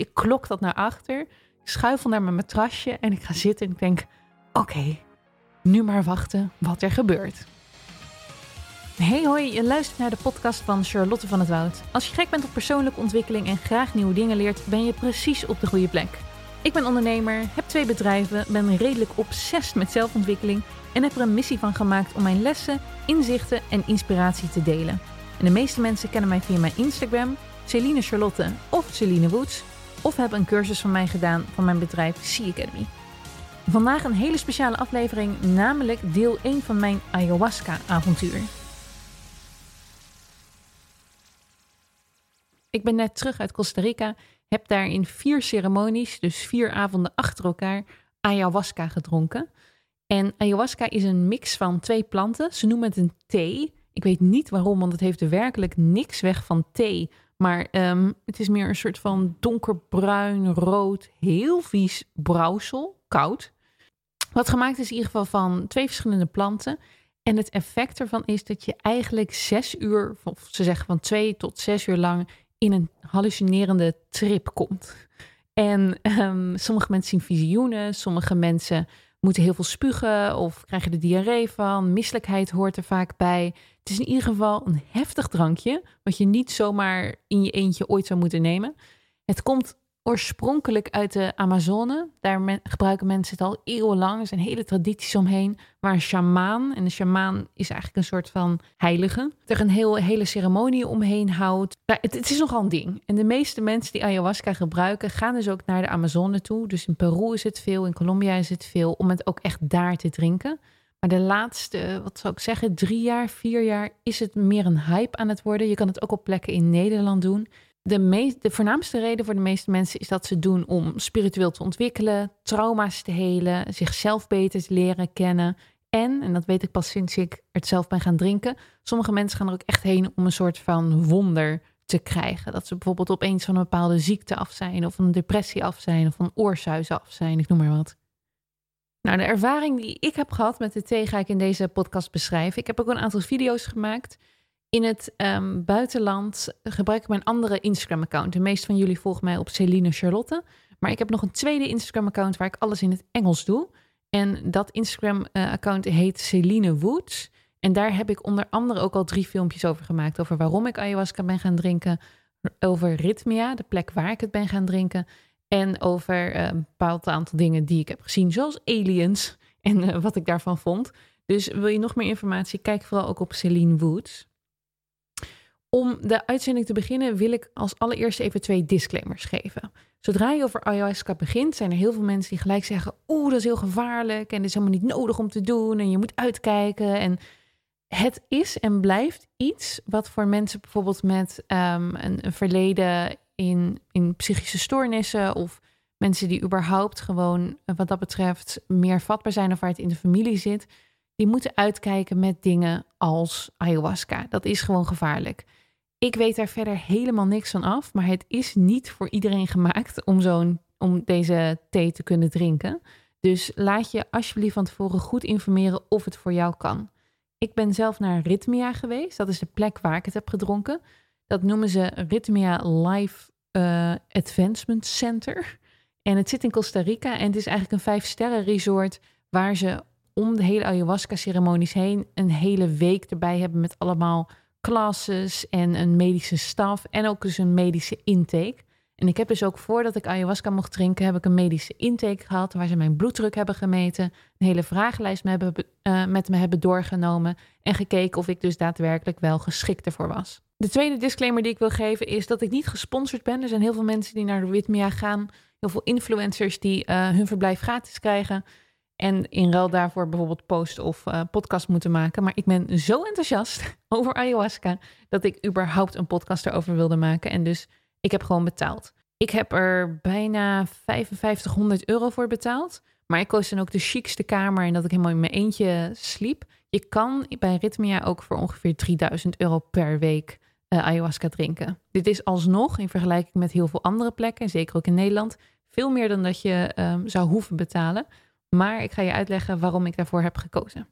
ik klok dat naar achter. Ik schuifel naar mijn matrasje en ik ga zitten en ik denk: oké, nu maar wachten wat er gebeurt. Hey hoi, je luistert naar de podcast van Charlotte van het Woud. Als je gek bent op persoonlijke ontwikkeling en graag nieuwe dingen leert, ben je precies op de goede plek. Ik ben ondernemer, heb twee bedrijven, ben redelijk obsessief met zelfontwikkeling en heb er een missie van gemaakt om mijn lessen, inzichten en inspiratie te delen. En de meeste mensen kennen mij via mijn Instagram, Celine Charlotte of Celine Woods, of hebben een cursus van mij gedaan van mijn bedrijf Sea Academy. Vandaag een hele speciale aflevering, namelijk deel 1 van mijn ayahuasca-avontuur. Ik ben net terug uit Costa Rica, heb daar in vier ceremonies, dus vier avonden achter elkaar, ayahuasca gedronken. En ayahuasca is een mix van twee planten. Ze noemen het een thee. Ik weet niet waarom, want het heeft er werkelijk niks weg van thee. Maar um, het is meer een soort van donkerbruin, rood, heel vies brouwsel, koud. Wat gemaakt is in ieder geval van twee verschillende planten. En het effect ervan is dat je eigenlijk zes uur, of ze zeggen van twee tot zes uur lang, in een hallucinerende trip komt. En um, sommige mensen zien visioenen, sommige mensen moeten heel veel spugen of krijgen de diarree van. Misselijkheid hoort er vaak bij. Het is in ieder geval een heftig drankje, wat je niet zomaar in je eentje ooit zou moeten nemen. Het komt oorspronkelijk uit de Amazone. Daar gebruiken mensen het al eeuwenlang. Er zijn hele tradities omheen. Maar een shamaan, en de shamaan is eigenlijk een soort van heilige, er een heel, hele ceremonie omheen houdt. Het, het, is nogal een ding. En de meeste mensen die ayahuasca gebruiken, gaan dus ook naar de Amazone toe. Dus in Peru is het veel, in Colombia is het veel, om het ook echt daar te drinken. Maar de laatste, wat zou ik zeggen, drie jaar, vier jaar is het meer een hype aan het worden. Je kan het ook op plekken in Nederland doen de, de voornaamste reden voor de meeste mensen is dat ze doen om spiritueel te ontwikkelen, trauma's te helen, zichzelf beter te leren kennen. En, en dat weet ik pas sinds ik het zelf ben gaan drinken, sommige mensen gaan er ook echt heen om een soort van wonder te krijgen. Dat ze bijvoorbeeld opeens van een bepaalde ziekte af zijn, of een depressie af zijn, of van oorsuizen af zijn, ik noem maar wat. Nou, de ervaring die ik heb gehad met de thee ga ik in deze podcast beschrijven. Ik heb ook een aantal video's gemaakt. In het um, buitenland gebruik ik mijn andere Instagram-account. De meeste van jullie volgen mij op Celine Charlotte. Maar ik heb nog een tweede Instagram-account waar ik alles in het Engels doe. En dat Instagram-account heet Celine Woods. En daar heb ik onder andere ook al drie filmpjes over gemaakt. Over waarom ik ayahuasca ben gaan drinken. Over Rhythmia, de plek waar ik het ben gaan drinken. En over uh, een bepaald aantal dingen die ik heb gezien, zoals aliens. En uh, wat ik daarvan vond. Dus wil je nog meer informatie? Kijk vooral ook op Celine Woods. Om de uitzending te beginnen wil ik als allereerste even twee disclaimers geven. Zodra je over ayahuasca begint, zijn er heel veel mensen die gelijk zeggen: Oeh, dat is heel gevaarlijk en dit is helemaal niet nodig om te doen en je moet uitkijken. En het is en blijft iets wat voor mensen bijvoorbeeld met um, een, een, verleden in, in psychische stoornissen of mensen die überhaupt gewoon wat dat betreft meer vatbaar zijn of waar het in de familie zit, die moeten uitkijken met dingen als ayahuasca. Dat is gewoon gevaarlijk. Ik weet daar verder helemaal niks van af, maar het is niet voor iedereen gemaakt om, zo'n, om deze thee te kunnen drinken. Dus laat je alsjeblieft van tevoren goed informeren of het voor jou kan. Ik ben zelf naar Rhythmia geweest. Dat is de plek waar ik het heb gedronken. Dat noemen ze Rhythmia Life uh, Advancement Center. En het zit in Costa Rica en het is eigenlijk een vijf sterren resort waar ze om de hele ayahuasca ceremonies heen een hele week erbij hebben met allemaal classes en een medische staf en ook dus een medische intake. En ik heb dus ook voordat ik ayahuasca mocht drinken, heb ik een medische intake gehad waar ze mijn bloeddruk hebben gemeten, een hele vragenlijst me hebben, uh, met me hebben doorgenomen en gekeken of ik dus daadwerkelijk wel geschikt ervoor was. De tweede disclaimer die ik wil geven is dat ik niet gesponsord ben. Er zijn heel veel mensen die naar de Witmia gaan, heel veel influencers die uh, hun verblijf gratis krijgen. En in ruil daarvoor bijvoorbeeld post of uh, podcast moeten maken. Maar ik ben zo enthousiast over ayahuasca dat ik überhaupt een podcast erover wilde maken. En dus ik heb gewoon betaald. Ik heb er bijna 5500 euro voor betaald. Maar ik koos dan ook de chicste kamer en dat ik helemaal in mijn eentje sliep. Je kan bij Rhythmia ook voor ongeveer 3000 euro per week uh, ayahuasca drinken. Dit is alsnog in vergelijking met heel veel andere plekken, zeker ook in Nederland, veel meer dan dat je um, zou hoeven betalen. Maar ik ga je uitleggen waarom ik daarvoor heb gekozen.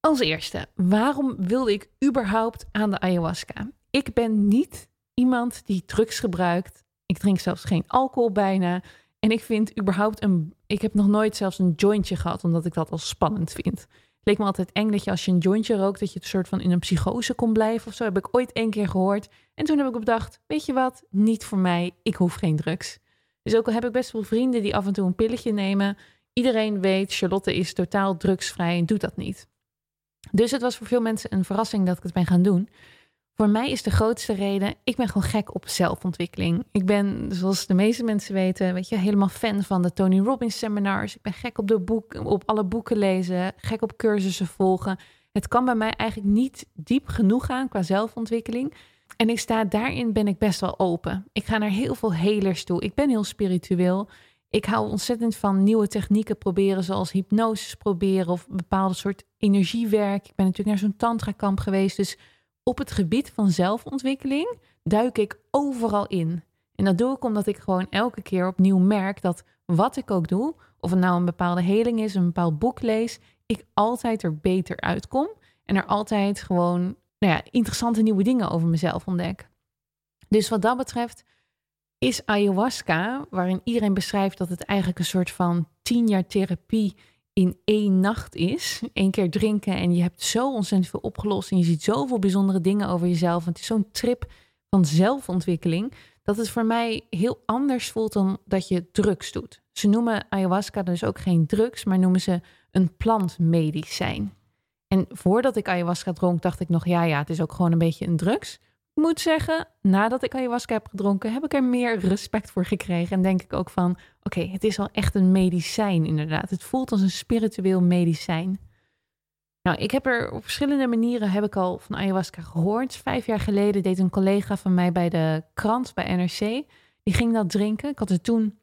Als eerste, waarom wilde ik überhaupt aan de ayahuasca? Ik ben niet iemand die drugs gebruikt. Ik drink zelfs geen alcohol bijna. En ik vind überhaupt een. Ik heb nog nooit zelfs een jointje gehad, omdat ik dat al spannend vind. Het leek me altijd eng dat je als je een jointje rookt, dat je een soort van in een psychose kon blijven of zo. Heb ik ooit één keer gehoord. En toen heb ik bedacht: weet je wat? Niet voor mij. Ik hoef geen drugs. Dus ook al heb ik best wel vrienden die af en toe een pilletje nemen. Iedereen weet, Charlotte is totaal drugsvrij en doet dat niet. Dus het was voor veel mensen een verrassing dat ik het ben gaan doen. Voor mij is de grootste reden, ik ben gewoon gek op zelfontwikkeling. Ik ben, zoals de meeste mensen weten, weet je, helemaal fan van de Tony Robbins seminars. Ik ben gek op, de boek, op alle boeken lezen, gek op cursussen volgen. Het kan bij mij eigenlijk niet diep genoeg gaan qua zelfontwikkeling. En ik sta daarin ben ik best wel open. Ik ga naar heel veel helers toe. Ik ben heel spiritueel. Ik hou ontzettend van nieuwe technieken proberen, zoals hypnose proberen of bepaalde soort energiewerk. Ik ben natuurlijk naar zo'n tantra-kamp geweest. Dus op het gebied van zelfontwikkeling duik ik overal in. En dat doe ik omdat ik gewoon elke keer opnieuw merk dat wat ik ook doe, of het nou een bepaalde heling is, een bepaald boek lees, ik altijd er beter uitkom en er altijd gewoon nou ja, interessante nieuwe dingen over mezelf ontdek. Dus wat dat betreft is ayahuasca, waarin iedereen beschrijft dat het eigenlijk een soort van tien jaar therapie in één nacht is. Eén keer drinken en je hebt zo ontzettend veel opgelost en je ziet zoveel bijzondere dingen over jezelf. Het is zo'n trip van zelfontwikkeling dat het voor mij heel anders voelt dan dat je drugs doet. Ze noemen ayahuasca dus ook geen drugs, maar noemen ze een plantmedicijn. En voordat ik ayahuasca dronk, dacht ik nog, ja, ja, het is ook gewoon een beetje een drugs moet zeggen, nadat ik ayahuasca heb gedronken, heb ik er meer respect voor gekregen. En denk ik ook van, oké, het is wel echt een medicijn inderdaad. Het voelt als een spiritueel medicijn. Nou, ik heb er op verschillende manieren, heb ik al van ayahuasca gehoord. Vijf jaar geleden deed een collega van mij bij de krant, bij NRC. Die ging dat drinken. Ik had het toen,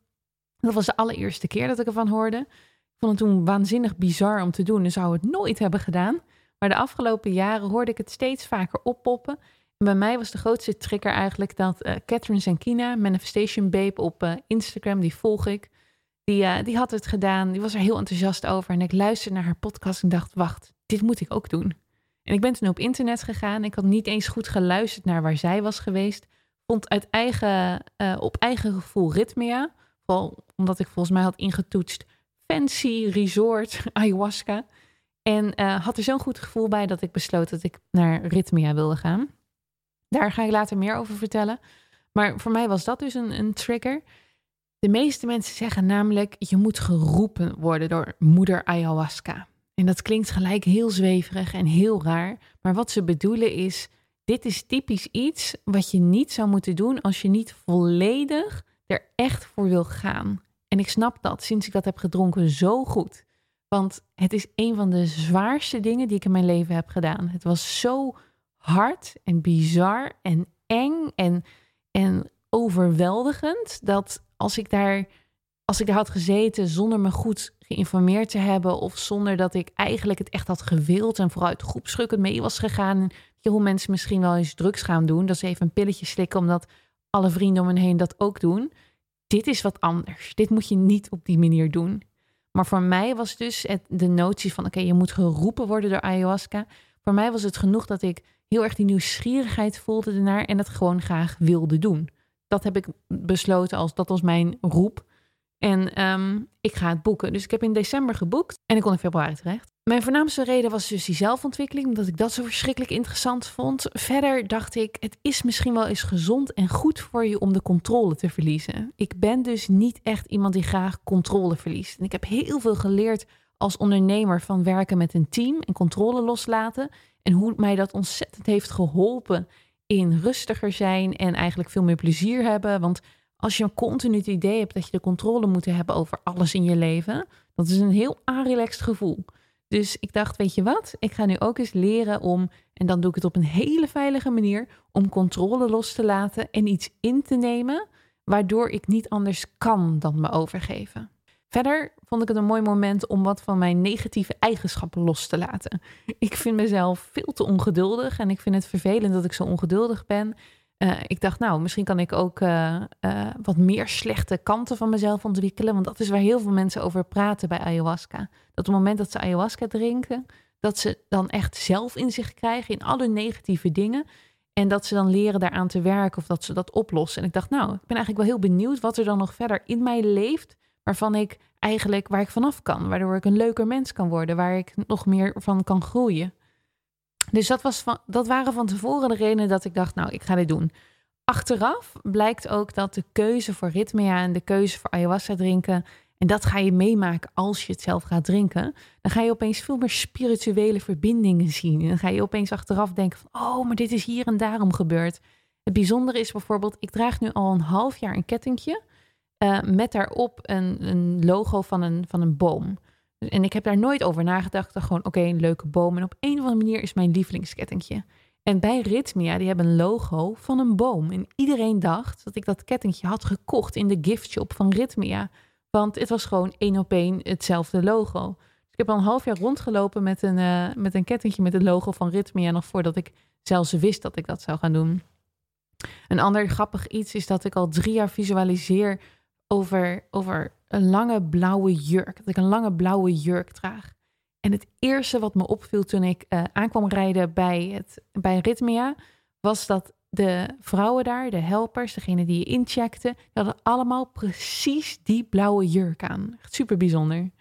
dat was de allereerste keer dat ik ervan hoorde. Ik vond het toen waanzinnig bizar om te doen en zou het nooit hebben gedaan. Maar de afgelopen jaren hoorde ik het steeds vaker oppoppen bij mij was de grootste trigger eigenlijk dat uh, Catherine Zankina, Manifestation Babe op uh, Instagram, die volg ik, die, uh, die had het gedaan. Die was er heel enthousiast over. En ik luisterde naar haar podcast en dacht, wacht, dit moet ik ook doen. En ik ben toen op internet gegaan. Ik had niet eens goed geluisterd naar waar zij was geweest. Vond uit eigen, op eigen gevoel Ritmea. Vooral omdat ik volgens mij had ingetoetst fancy resort ayahuasca. En had er zo'n goed gevoel bij dat ik besloot dat ik naar Ritmea wilde gaan. Daar ga ik later meer over vertellen. Maar voor mij was dat dus een, een trigger. De meeste mensen zeggen namelijk: je moet geroepen worden door moeder ayahuasca. En dat klinkt gelijk heel zweverig en heel raar. Maar wat ze bedoelen is: dit is typisch iets wat je niet zou moeten doen als je niet volledig er echt voor wil gaan. En ik snap dat sinds ik dat heb gedronken zo goed. Want het is een van de zwaarste dingen die ik in mijn leven heb gedaan. Het was zo hard en bizar en eng en, en overweldigend. Dat als ik daar als ik daar had gezeten zonder me goed geïnformeerd te hebben of zonder dat ik eigenlijk het echt had gewild en vooruit groepschukkend mee was gegaan. Hoe mensen misschien wel eens drugs gaan doen, dat ze even een pilletje slikken omdat alle vrienden om hen heen dat ook doen. Dit is wat anders. Dit moet je niet op die manier doen. Maar voor mij was dus de notie van oké, je moet geroepen worden door ayahuasca. Voor mij was het genoeg dat ik heel erg die nieuwsgierigheid voelde ernaar en het gewoon graag wilde doen. Dat heb ik besloten als dat was mijn roep. En ehm, ik ga het boeken. Dus ik heb in december geboekt en ik kon in februari terecht. Mijn voornaamste reden was dus die zelfontwikkeling, omdat ik dat zo verschrikkelijk interessant vond. Verder dacht ik, het is misschien wel eens gezond en goed voor je om de controle te verliezen. Ik ben dus niet echt iemand die graag controle verliest. En ik heb heel veel geleerd als ondernemer van werken met een team en controle loslaten. En hoe mij dat ontzettend heeft geholpen in rustiger zijn en eigenlijk veel meer plezier hebben. Want als je een continu het idee hebt dat je de controle moet hebben over alles in je leven, dat is een heel aanrelaxed gevoel. Dus ik dacht, weet je wat? Ik ga nu ook eens leren om, en dan doe ik het op een hele veilige manier, om controle los te laten en iets in te nemen, waardoor ik niet anders kan dan me overgeven. Verder vond ik het een mooi moment om wat van mijn negatieve eigenschappen los te laten. Ik vind mezelf veel te ongeduldig en ik vind het vervelend dat ik zo ongeduldig ben. Uh, ik dacht, nou, misschien kan ik ook uh, uh, wat meer slechte kanten van mezelf ontwikkelen. Want dat is waar heel veel mensen over praten bij ayahuasca. Dat op het moment dat ze ayahuasca drinken, dat ze dan echt zelf in zich krijgen in alle negatieve dingen. En dat ze dan leren daaraan te werken of dat ze dat oplossen. En ik dacht, nou, ik ben eigenlijk wel heel benieuwd wat er dan nog verder in mij leeft. Waarvan ik eigenlijk, waar ik vanaf kan. Waardoor ik een leuker mens kan worden. Waar ik nog meer van kan groeien. Dus dat, was van, dat waren van tevoren de redenen dat ik dacht, nou, ik ga dit doen. Achteraf blijkt ook dat de keuze voor ritmea en de keuze voor ayahuasca drinken en dat ga je meemaken als je het zelf gaat drinken. Dan ga je opeens veel meer spirituele verbindingen zien. En dan ga je opeens achteraf denken van, oh, maar dit is hier en daarom gebeurd. Het bijzondere is bijvoorbeeld, ik draag nu al een half jaar een kettingje uh, met daarop een, een, logo van een, van een boom. En ik heb daar nooit over nagedacht. Gewoon, oké, een leuke boom. En op een of andere manier is mijn lievelingskettingje. En bij Ritmia, die hebben een logo van een boom. En iedereen dacht dat ik dat kettingje had gekocht in de giftshop van Ritmia. Want het was gewoon één op één hetzelfde logo. Dus ik heb al een half jaar rondgelopen met een, uh, met een kettingje met het logo van Ritmia. Nog voordat ik zelfs wist dat ik dat zou gaan doen. Een ander grappig iets is dat ik al drie jaar visualiseer over, over een lange blauwe jurk. Dat ik een lange blauwe jurk draag. En het eerste wat me opviel toen ik uh, aankwam rijden bij, het, bij Ritmia, was dat de vrouwen daar, de helpers, degene die je incheckte, die hadden allemaal precies die blauwe jurk aan. Echt super bijzonder.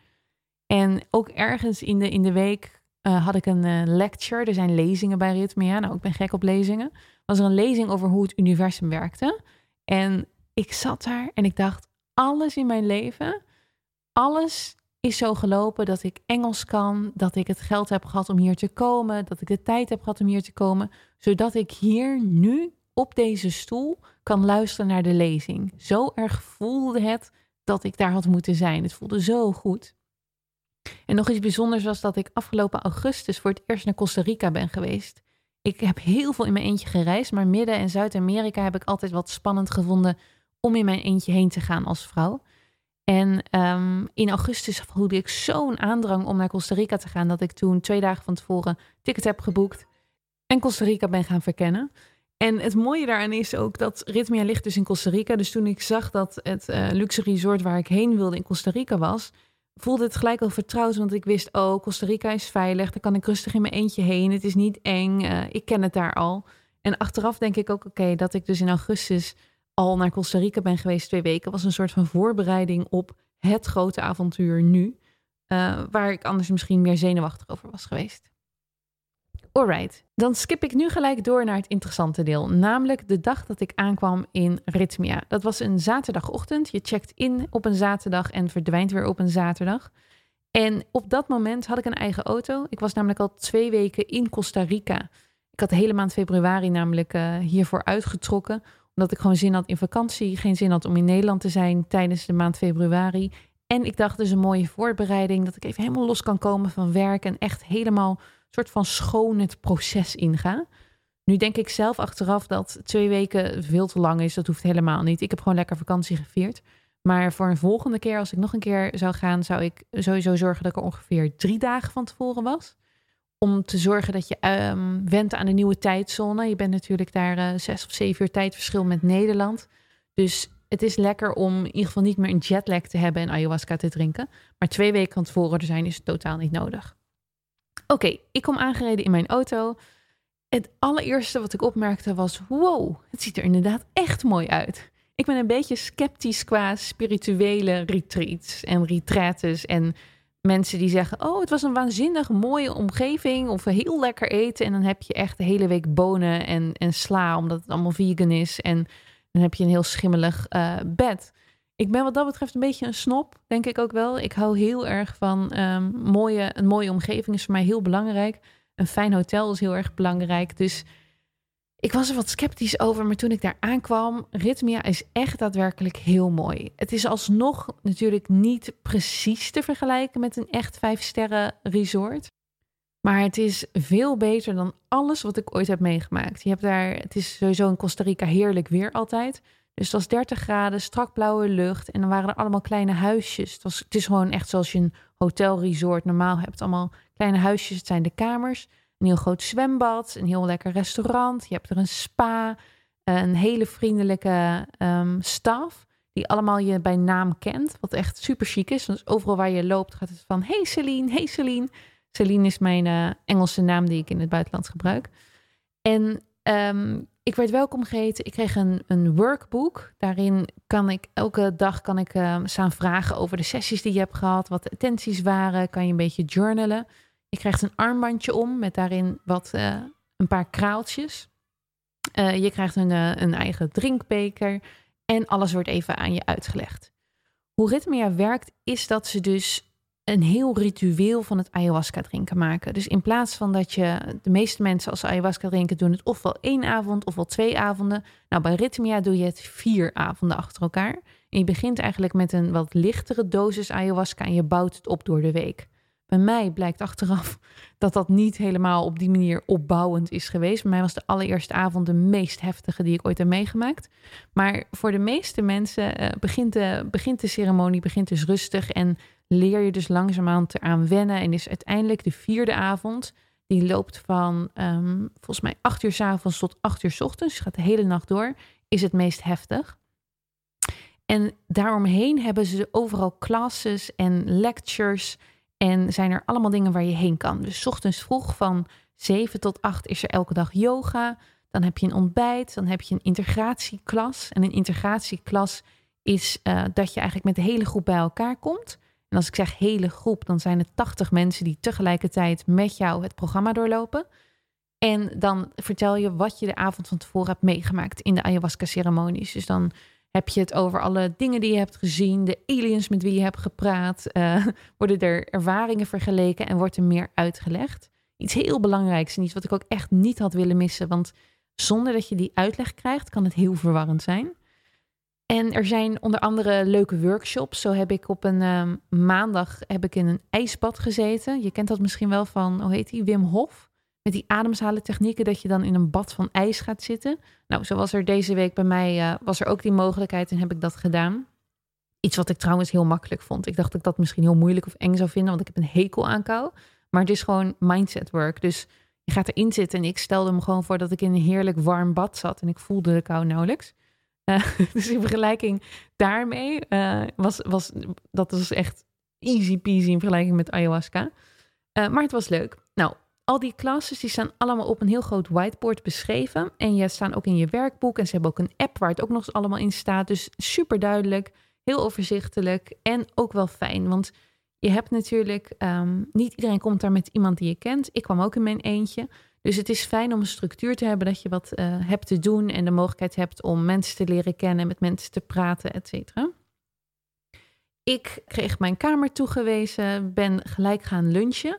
En ook ergens in de, in de week uh, had ik een uh, lecture. Er zijn lezingen bij Ritmea. Nou, ik ben gek op lezingen. Was er een lezing over hoe het universum werkte. En ik zat daar en ik dacht, alles in mijn leven, alles is zo gelopen dat ik Engels kan, dat ik het geld heb gehad om hier te komen, dat ik de tijd heb gehad om hier te komen, zodat ik hier nu op deze stoel kan luisteren naar de lezing. Zo erg voelde het dat ik daar had moeten zijn. Het voelde zo goed. En nog iets bijzonders was dat ik afgelopen augustus voor het eerst naar Costa Rica ben geweest. Ik heb heel veel in mijn eentje gereisd, maar Midden- en Zuid-Amerika heb ik altijd wat spannend gevonden om in mijn eentje heen te gaan als vrouw. En ehm, in augustus voelde ik zo'n aandrang om naar Costa Rica te gaan, dat ik toen twee dagen van tevoren ticket heb geboekt en Costa Rica ben gaan verkennen. En het mooie daaraan is ook dat Ritmia ligt dus in Costa Rica. Dus toen ik zag dat het uh, luxe resort waar ik heen wilde in Costa Rica was, voelde het gelijk al vertrouwd. Want ik wist, oh, Costa Rica is veilig. Daar kan ik rustig in mijn eentje heen. Het is niet eng. Uh, ik ken het daar al. En achteraf denk ik ook, oké, dat ik dus in augustus al naar Costa Rica ben geweest twee weken, was een soort van voorbereiding op het grote avontuur nu. Uh, waar ik anders misschien meer zenuwachtig over was geweest. Alright, dan skip ik nu gelijk door naar het interessante deel, namelijk de dag dat ik aankwam in Ritmia. Dat was een zaterdagochtend. Je checkt in op een zaterdag en verdwijnt weer op een zaterdag. En op dat moment had ik een eigen auto. Ik was namelijk al twee weken in Costa Rica. Ik had de hele maand februari namelijk uh, hiervoor uitgetrokken omdat ik gewoon zin had in vakantie, geen zin had om in Nederland te zijn tijdens de maand februari. En ik dacht dus een mooie voorbereiding, dat ik even helemaal los kan komen van werk en echt helemaal een soort van schoon het proces inga. Nu denk ik zelf achteraf dat twee weken veel te lang is. Dat hoeft helemaal niet. Ik heb gewoon lekker vakantie gevierd. Maar voor een volgende keer, als ik nog een keer zou gaan, zou ik sowieso zorgen dat ik er ongeveer drie dagen van tevoren was om te zorgen dat je um, went aan de nieuwe tijdzone. Je bent natuurlijk daar uh, zes of zeven uur tijdverschil met Nederland. Dus het is lekker om in ieder geval niet meer een jetlag te hebben en ayahuasca te drinken. Maar twee weken van tevoren zijn is totaal niet nodig. Oké, ik kom aangereden in mijn auto. Het allereerste wat ik opmerkte was: wow, het ziet er inderdaad echt mooi uit. Ik ben een beetje sceptisch qua spirituele retreats en retreats en mensen die zeggen: Oh, het was een waanzinnig mooie omgeving. Of heel lekker eten. En dan heb je echt de hele week bonen en, en sla, omdat het allemaal vegan is. En dan heb je een heel schimmelig uh, bed. Ik ben wat dat betreft een beetje een snop, denk ik ook wel. Ik hou heel erg van um, mooie, een mooie omgeving is voor mij heel belangrijk. Een fijn hotel is heel erg belangrijk. Dus ik was er wat sceptisch over, maar toen ik daar aankwam, Ritmia is echt daadwerkelijk heel mooi. Het is alsnog natuurlijk niet precies te vergelijken met een echt vijf sterren resort. Maar het is veel beter dan alles wat ik ooit heb meegemaakt. Je hebt daar, het is sowieso in Costa Rica heerlijk weer altijd. Dus het was 30 graden, strak blauwe lucht. En dan waren er allemaal kleine huisjes. Het, was, het is gewoon echt zoals je een hotelresort normaal hebt. Allemaal kleine huisjes, het zijn de kamers een heel groot zwembad, een heel lekker restaurant. Je hebt er een spa, een hele vriendelijke um, staf die allemaal je bij naam kent, wat echt super chic is. Dus overal waar je loopt gaat het van hey Celine, hey Celine. Celine is mijn uh, Engelse naam die ik in het buitenland gebruik. En ehm, ik werd welkom geheten. Ik kreeg een, een workbook. Daarin kan ik elke dag kan ik uh, vragen over de sessies die je hebt gehad. Wat de attenties waren. Kan je een beetje journalen. Je krijgt een armbandje om met daarin wat, uh, een paar kraaltjes. Uh, je krijgt een, uh, een eigen drinkbeker. En alles wordt even aan je uitgelegd. Hoe Ritmia werkt is dat ze dus een heel ritueel van het ayahuasca drinken maken. Dus in plaats van dat je, de meeste mensen als ze ayahuasca drinken doen het ofwel één avond ofwel twee avonden. Nou, bij Ritmia doe je het vier avonden achter elkaar. En je begint eigenlijk met een wat lichtere dosis ayahuasca en je bouwt het op door de week. Bij mij blijkt achteraf dat dat niet helemaal op die manier opbouwend is geweest. Bij mij was de allereerste avond de meest heftige die ik ooit heb meegemaakt. Maar voor de meeste mensen uh, begint, de, begint de ceremonie begint dus rustig en leer je dus langzaamaan eraan wennen. En is uiteindelijk de vierde avond, die loopt van um, volgens mij acht uur s avonds tot acht uur s ochtends. Dus gaat de hele nacht door, is het meest heftig. En daaromheen hebben ze overal classes en lectures en zijn er allemaal dingen waar je heen kan. Dus ochtends vroeg van 7 tot 8 is er elke dag yoga. Dan heb je een ontbijt. Dan heb je een integratieklas. En een integratieklas is uh, dat je eigenlijk met de hele groep bij elkaar komt. En als ik zeg hele groep, dan zijn het 80 mensen die tegelijkertijd met jou het programma doorlopen. En dan vertel je wat je de avond van tevoren hebt meegemaakt in de ayahuasca-ceremonies. Dus dan heb je het over alle dingen die je hebt gezien, de aliens met wie je hebt gepraat? Uh, worden er ervaringen vergeleken en wordt er meer uitgelegd? Iets heel belangrijks en iets wat ik ook echt niet had willen missen, want zonder dat je die uitleg krijgt, kan het heel verwarrend zijn. En er zijn onder andere leuke workshops. Zo heb ik op een uh, maandag heb ik in een ijsbad gezeten. Je kent dat misschien wel van, hoe heet die, Wim Hof met die ademhalen technieken, dat je dan in een bad van ijs gaat zitten. Nou, zo was er deze week bij mij, uh, was er ook die mogelijkheid en heb ik dat gedaan. Iets wat ik trouwens heel makkelijk vond. Ik dacht dat ik dat misschien heel moeilijk of eng zou vinden, want ik heb een hekel aan kou. Maar het is gewoon mindset work. Dus je gaat erin zitten en ik stelde me gewoon voor dat ik in een heerlijk warm bad zat en ik voelde de kou nauwelijks. Uh, dus in vergelijking daarmee uh, was, was dat was echt easy peasy in vergelijking met ayahuasca. Maar het was leuk. Nou, al die classes die staan allemaal op een heel groot whiteboard beschreven. En je staan ook in je werkboek. En ze hebben ook een app waar het ook nog eens allemaal in staat. Dus super duidelijk, heel overzichtelijk en ook wel fijn. Want je hebt natuurlijk, um, niet iedereen komt daar met iemand die je kent. Ik kwam ook in mijn eentje. Dus het is fijn om een structuur te hebben dat je wat uh, hebt te doen en de mogelijkheid hebt om mensen te leren kennen, met mensen te praten, et cetera. Ik kreeg mijn kamer toegewezen, ben gelijk gaan lunchen.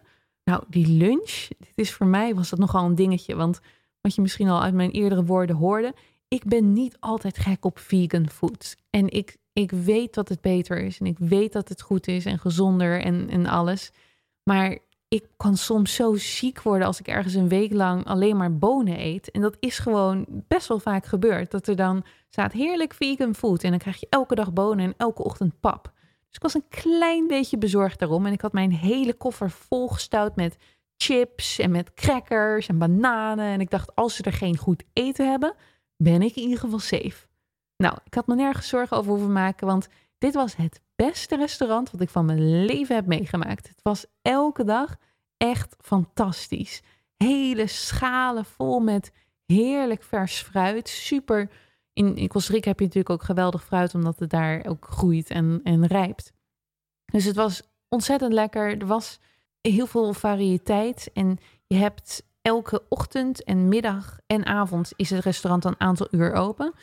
Nou, die lunch, dit is voor mij was dat nogal een dingetje. Want wat je misschien al uit mijn eerdere woorden hoorde, ik ben niet altijd gek op vegan food. En ik, ik weet dat het beter is en ik weet dat het goed is en gezonder en, en alles. Maar ik kan soms zo ziek worden als ik ergens een week lang alleen maar bonen eet. En dat is gewoon best wel vaak gebeurd. Dat er dan staat heerlijk vegan food en dan krijg je elke dag bonen en elke ochtend pap. Dus ik was een klein beetje bezorgd daarom. En ik had mijn hele koffer volgestouwd met chips en met crackers en bananen. En ik dacht, als ze er geen goed eten hebben, ben ik in ieder geval safe. Nou, ik had me nergens zorgen over hoeven maken, want dit was het beste restaurant wat ik van mijn leven heb meegemaakt. Het was elke dag echt fantastisch. Hele schalen vol met heerlijk vers fruit. Super in, in Costa Rica heb je natuurlijk ook geweldig fruit, omdat het daar ook groeit en, en rijpt. Dus het was ontzettend lekker. Er was heel veel variëteit. En je hebt elke ochtend en middag en avond is het restaurant een aantal uur open.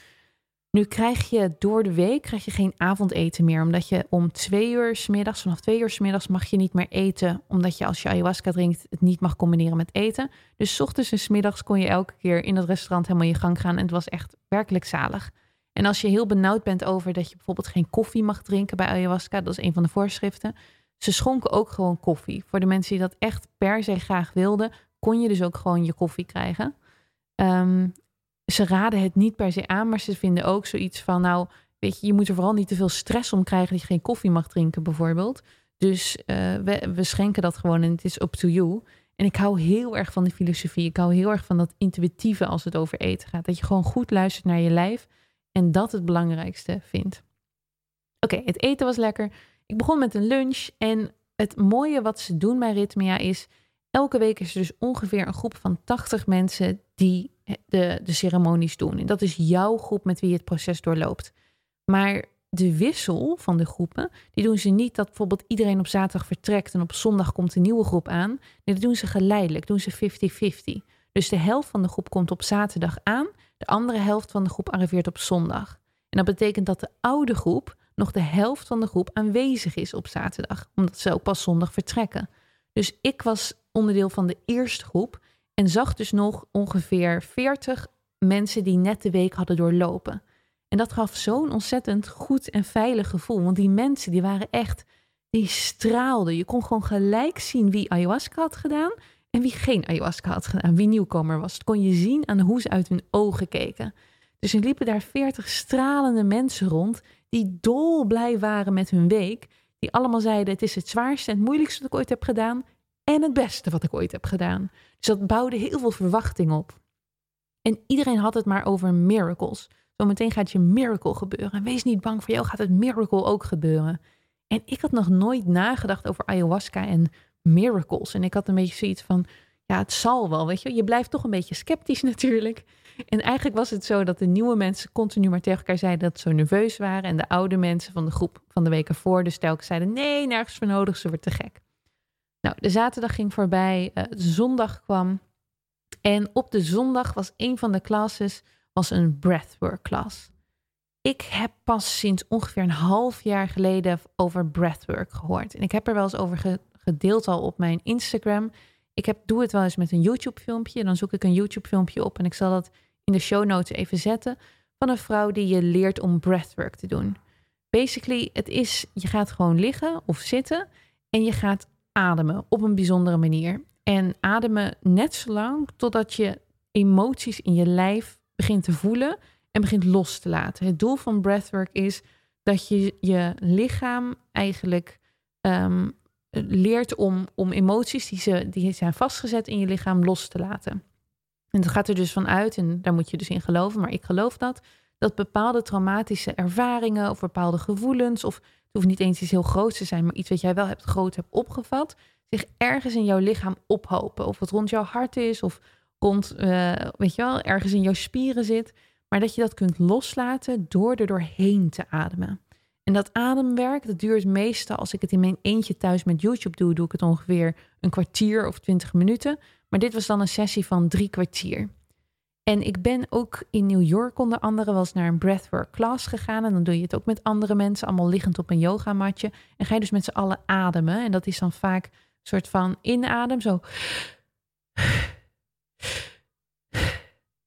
Nu krijg je door de week krijg je geen avondeten meer. Omdat je om twee uur s middags, vanaf twee uur s middags mag je niet meer eten. Omdat je als je ayahuasca drinkt het niet mag combineren met eten. Dus ochtends en s middags kon je elke keer in het restaurant helemaal je gang gaan. En het was echt werkelijk zalig. En als je heel benauwd bent over dat je bijvoorbeeld geen koffie mag drinken bij ayahuasca. Dat is een van de voorschriften. Ze schonken ook gewoon koffie. Voor de mensen die dat echt per se graag wilden, kon je dus ook gewoon je koffie krijgen. Um, ze raden het niet per se aan, maar ze vinden ook zoiets van, nou, weet je, je moet er vooral niet te veel stress om krijgen dat je geen koffie mag drinken, bijvoorbeeld. Dus uh, we, schenken dat gewoon en het is up to you. En ik hou heel erg van die filosofie. Ik hou heel erg van dat intuïtieve als het over eten gaat. Dat je gewoon goed luistert naar je lijf en dat het belangrijkste vindt. Oké, het eten was lekker. Ik begon met een lunch en het mooie wat ze doen bij Ritmia is... elke week is er dus ongeveer een groep van 80 mensen die de, de ceremonies doen. En dat is jouw groep met wie je het proces doorloopt. Maar de wissel van de groepen, die doen ze niet dat bijvoorbeeld iedereen op zaterdag vertrekt en op zondag komt een nieuwe groep aan. Nee, dat doen ze geleidelijk, doen ze 50-50. Dus de helft van de groep komt op zaterdag aan, de andere helft van de groep arriveert op zondag. En dat betekent dat de oude groep nog de helft van de groep aanwezig is op zaterdag, omdat ze ook pas zondag vertrekken. Dus ik was onderdeel van de eerste groep en zag dus nog ongeveer 40 mensen die net de week hadden doorlopen. En dat gaf zo'n ontzettend goed en veilig gevoel. Want die mensen die waren echt, die straalden. Je kon gewoon gelijk zien wie ayahuasca had gedaan en wie geen ayahuasca had gedaan. Wie nieuwkomer was. Dat kon je zien aan hoe ze uit hun ogen keken. Dus er liepen daar veertig stralende mensen rond die dolblij waren met hun week. Die allemaal zeiden: Het is het zwaarste en het moeilijkste wat ik ooit heb gedaan. En het beste wat ik ooit heb gedaan. Dus dat bouwde heel veel verwachting op. En iedereen had het maar over miracles. Zometeen gaat je miracle gebeuren. En wees niet bang, voor jou gaat het miracle ook gebeuren. En ik had nog nooit nagedacht over ayahuasca en miracles. En ik had een beetje zoiets van, ja, het zal wel, weet je. Je blijft toch een beetje sceptisch natuurlijk. En eigenlijk was het zo dat de nieuwe mensen continu maar tegen elkaar zeiden dat ze nerveus waren. En de oude mensen van de groep van de weken voor dus telkens zeiden, nee, nergens voor nodig, ze wordt te gek. Nou, de zaterdag ging voorbij, de zondag kwam. En op de zondag was een van de classes was een breathwork class. Ik heb pas sinds ongeveer een half jaar geleden over breathwork gehoord. En ik heb er wel eens over gedeeld al op mijn Instagram. Ik heb, doe het wel eens met een YouTube filmpje. Dan zoek ik een YouTube filmpje op en ik zal dat in de show notes even zetten. Van een vrouw die je leert om breathwork te doen. Basically, het is, je gaat gewoon liggen of zitten en je gaat ademen op een bijzondere manier. En ademen net zo lang totdat je emoties in je lijf begint te voelen en begint los te laten. Het doel van breathwork is dat je je lichaam eigenlijk um, leert om, om emoties die, ze, die zijn vastgezet in je lichaam los te laten. En dat gaat er dus van uit, en daar moet je dus in geloven, maar ik geloof dat, dat bepaalde traumatische ervaringen of bepaalde gevoelens, of hoeft niet eens iets heel groots te zijn, maar iets wat jij wel hebt groot hebt opgevat, zich ergens in jouw lichaam ophopen. Of het rond jouw hart is, of rond, uh, weet je wel, ergens in jouw spieren zit. Maar dat je dat kunt loslaten door er doorheen te ademen. En dat ademwerk, dat duurt meestal, als ik het in mijn eentje thuis met YouTube doe, doe ik het ongeveer een kwartier of twintig minuten. Maar dit was dan een sessie van drie kwartier. En ik ben ook in New York onder andere wel eens naar een breathwork class gegaan. En dan doe je het ook met andere mensen, allemaal liggend op een yogamatje. En ga je dus met z'n allen ademen. En dat is dan vaak een soort van inadem, zo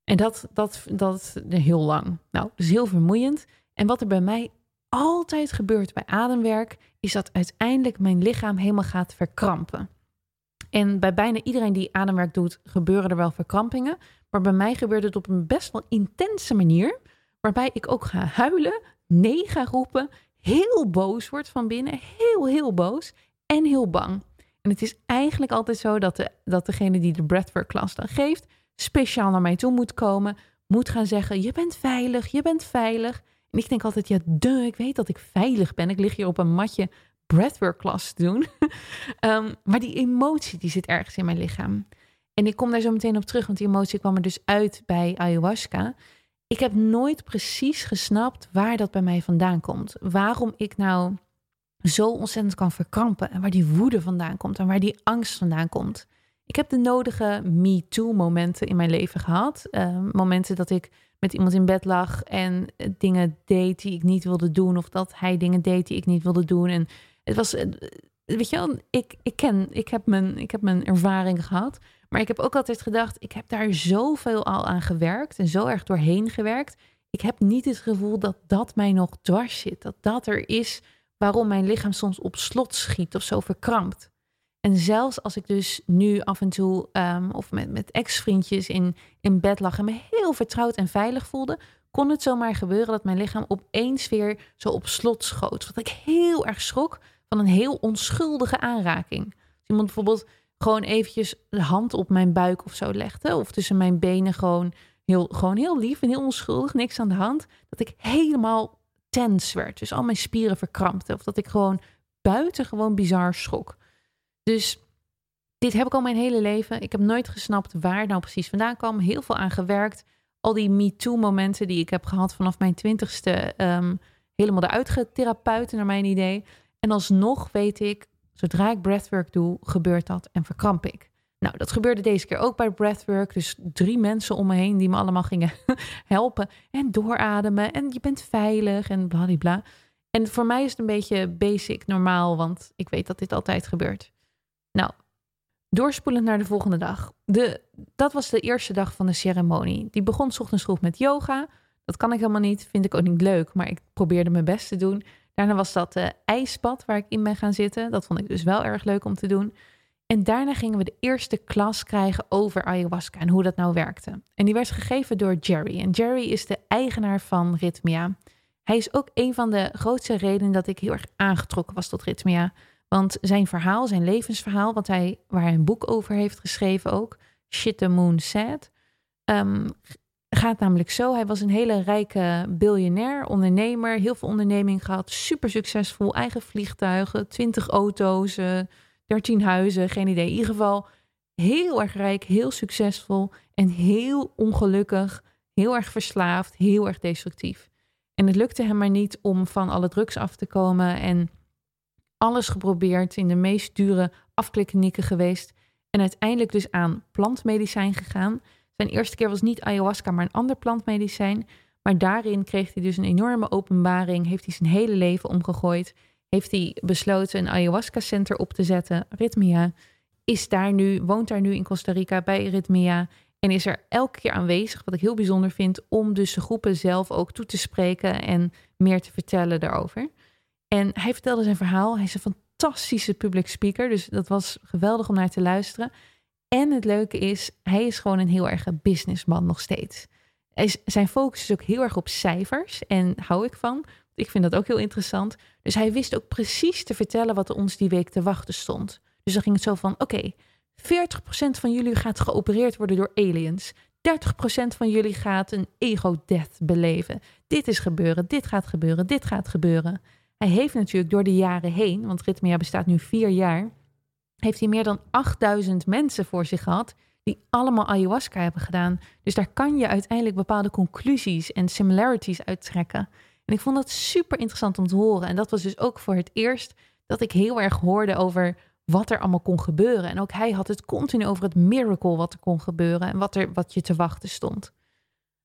en dat, dat, dat heel lang. Nou, dus heel vermoeiend. En wat er bij mij altijd gebeurt bij ademwerk, is dat uiteindelijk mijn lichaam helemaal gaat verkrampen. En bij bijna iedereen die ademwerk doet, gebeuren er wel verkrampingen. Maar bij mij gebeurt het op een best wel intense manier. Waarbij ik ook ga huilen, nee ga roepen, heel boos word van binnen, heel, heel boos en heel bang. En het is eigenlijk altijd zo dat, de, dat degene die de breathwork klas dan geeft, speciaal naar mij toe moet komen, moet gaan zeggen: Je bent veilig, je bent veilig. En ik denk altijd: Ja, duh, ik weet dat ik veilig ben. Ik lig hier op een matje breathwork klas doen. um, maar die emotie die zit ergens in mijn lichaam. En ik kom daar zo meteen op terug, want die emotie kwam er dus uit bij ayahuasca. Ik heb nooit precies gesnapt waar dat bij mij vandaan komt. Waarom ik nou zo ontzettend kan verkrampen. En waar die woede vandaan komt en waar die angst vandaan komt. Ik heb de nodige me-too-momenten in mijn leven gehad. Uh, momenten dat ik met iemand in bed lag en dingen deed die ik niet wilde doen. Of dat hij dingen deed die ik niet wilde doen. En het was, eh, weet je wel, ik, ik ken, ik heb, mijn, ik heb mijn ervaring gehad. Maar ik heb ook altijd gedacht, ik heb daar zoveel al aan gewerkt en zo erg doorheen gewerkt. Ik heb niet het gevoel dat dat mij nog dwars zit. Dat dat er is waarom mijn lichaam soms op slot schiet of zo verkrampt. En zelfs als ik dus nu af en toe um, of met, met ex-vriendjes in, in bed lag en me heel vertrouwd en veilig voelde, kon het zomaar gebeuren dat mijn lichaam opeens weer zo op slot schoot. Wat ik heel erg schrok van een heel onschuldige aanraking. Als iemand bijvoorbeeld gewoon eventjes de hand op mijn buik of zo legde, of tussen mijn benen gewoon heel, gewoon heel lief en heel onschuldig, niks aan de hand, dat ik helemaal tens werd. Dus al mijn spieren verkrampten. Of dat ik gewoon buitengewoon bizar schrok. Dus dit heb ik al mijn hele leven. Ik heb nooit gesnapt waar nou precies vandaan kwam. Heel veel aan gewerkt. Al die MeToo-momenten die ik heb gehad vanaf mijn twintigste... Um, helemaal eruit getherapeuten naar mijn idee. En alsnog weet ik, zodra ik breathwork doe, gebeurt dat en verkramp ik. Nou, dat gebeurde deze keer ook bij breathwork. Dus drie mensen om me heen die me allemaal gingen helpen. En doorademen. En je bent veilig en bladibla. En voor mij is het een beetje basic, normaal, want ik weet dat dit altijd gebeurt. Nou, doorspoelend naar de volgende dag. De, dat was de eerste dag van de ceremonie. Die begon ochtends vroeg met yoga. Dat kan ik helemaal niet, vind ik ook niet leuk, maar ik probeerde mijn best te doen. Daarna was dat de ijsbad waar ik in ben gaan zitten. Dat vond ik dus wel erg leuk om te doen. En daarna gingen we de eerste klas krijgen over ayahuasca en hoe dat nou werkte. En die werd gegeven door Jerry. En Jerry is de eigenaar van Rhythmia. Hij is ook een van de grootste redenen dat ik heel erg aangetrokken was tot Rhythmia. Want zijn verhaal, zijn levensverhaal, wat hij, waar hij een boek over heeft geschreven ook, Shit the Moon Said, um, gaat namelijk zo. Hij was een hele rijke biljonair, ondernemer, heel veel onderneming gehad, super succesvol, eigen vliegtuigen, 20 auto's, uh, 13 huizen, geen idee. In ieder geval heel erg rijk, heel succesvol en heel ongelukkig, heel erg verslaafd, heel erg destructief. En het lukte hem maar niet om van alle drugs af te komen en alles geprobeerd, in de meest dure afklikklinieken geweest en uiteindelijk dus aan plantmedicijn gegaan. Zijn eerste keer was niet ayahuasca, maar een ander plantmedicijn. Maar daarin kreeg hij dus een enorme openbaring, heeft hij zijn hele leven omgegooid heeft hij besloten een ayahuasca center op te zetten, Rhythmia. Is daar nu, woont daar nu in Costa Rica bij Rhythmia en is er elke keer aanwezig, wat ik heel bijzonder vind, om dus de groepen zelf ook toe te spreken en meer te vertellen daarover. En hij vertelde zijn verhaal. Hij is een fantastische public speaker, dus dat was geweldig om naar te luisteren. En het leuke is, hij is gewoon een heel erg businessman nog steeds. Zijn focus is ook heel erg op cijfers en hou ik van. Ik vind dat ook heel interessant. Dus hij wist ook precies te vertellen wat ons die week te wachten stond. Dus dan ging het zo van: oké, 40% van jullie gaat geopereerd worden door aliens. 30% van jullie gaat een ego-death beleven. Dit is gebeuren, dit gaat gebeuren, dit gaat gebeuren. Hij heeft natuurlijk door de jaren heen, want Ritmia bestaat nu vier jaar, heeft hij meer dan 8000 mensen voor zich gehad die allemaal ayahuasca hebben gedaan. Dus daar kan je uiteindelijk bepaalde conclusies en similarities uittrekken. En ik vond dat super interessant om te horen. En dat was dus ook voor het eerst dat ik heel erg hoorde over wat er allemaal kon gebeuren. En ook hij had het continu over het miracle wat er kon gebeuren en wat, er, wat je te wachten stond.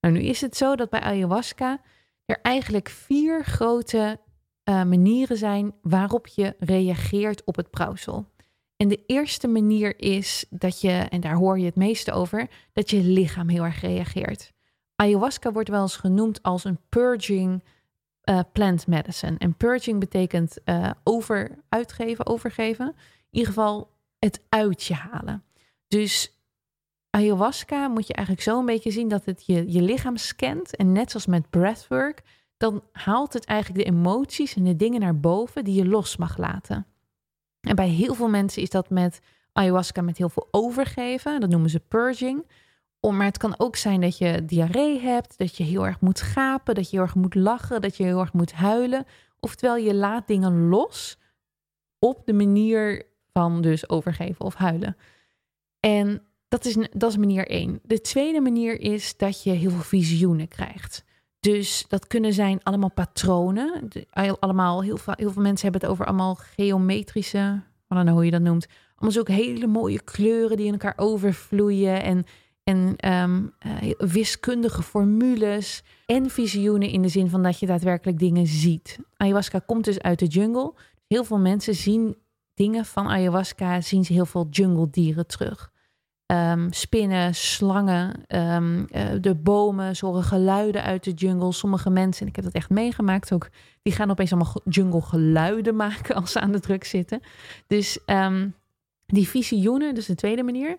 Nou, nu is het zo dat bij ayahuasca er eigenlijk vier grote uh, manieren zijn waarop je reageert op het brouwsel. En de eerste manier is dat je, en daar hoor je het meeste over, dat je lichaam heel erg reageert. Ayahuasca wordt wel eens genoemd als een purging uh, plant medicine. En purging betekent uh, over, uitgeven, overgeven. In ieder geval het uit je halen. Dus ayahuasca moet je eigenlijk zo een beetje zien dat het je, je lichaam scant. En net zoals met breathwork, dan haalt het eigenlijk de emoties en de dingen naar boven die je los mag laten. En bij heel veel mensen is dat met ayahuasca met heel veel overgeven. Dat noemen ze purging maar het kan ook zijn dat je diarree hebt, dat je heel erg moet gapen, dat je heel erg moet lachen, dat je heel erg moet huilen. Oftewel, je laat dingen los op de manier van dus overgeven of huilen. En dat is, dat is manier één. De tweede manier is dat je heel veel visioenen krijgt. Dus dat kunnen zijn allemaal patronen. Allemaal, heel, veel, veel mensen hebben het over allemaal geometrische, wat dan hoe je dat noemt. Allemaal zulke hele mooie kleuren die in elkaar overvloeien. En en ehm, eh, wiskundige formules en visioenen in de zin van dat je daadwerkelijk dingen ziet. Ayahuasca komt dus uit de jungle. Heel veel mensen zien dingen van ayahuasca, zien ze heel veel jungle dieren terug. Um, spinnen, slangen, um, uh, de bomen, zorgen geluiden uit de jungle. Sommige mensen, ik heb dat echt meegemaakt ook, die gaan opeens allemaal jungle geluiden maken als ze aan de druk zitten. Dus die visioenen, dus de tweede manier,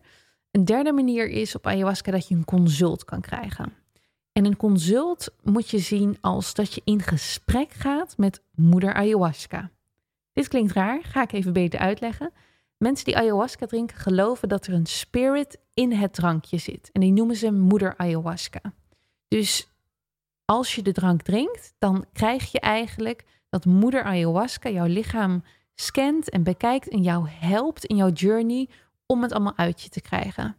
een derde manier is op ayahuasca dat je een consult kan krijgen. En een consult moet je zien als dat je in gesprek gaat met moeder ayahuasca. Dit klinkt raar, ga ik even beter uitleggen. Mensen die ayahuasca drinken geloven dat er een spirit in het drankje zit. En die noemen ze moeder ayahuasca. Dus als je de drank drinkt, dan krijg je eigenlijk dat moeder ayahuasca jouw lichaam scant en bekijkt en jou helpt in jouw journey om het allemaal uit je te krijgen.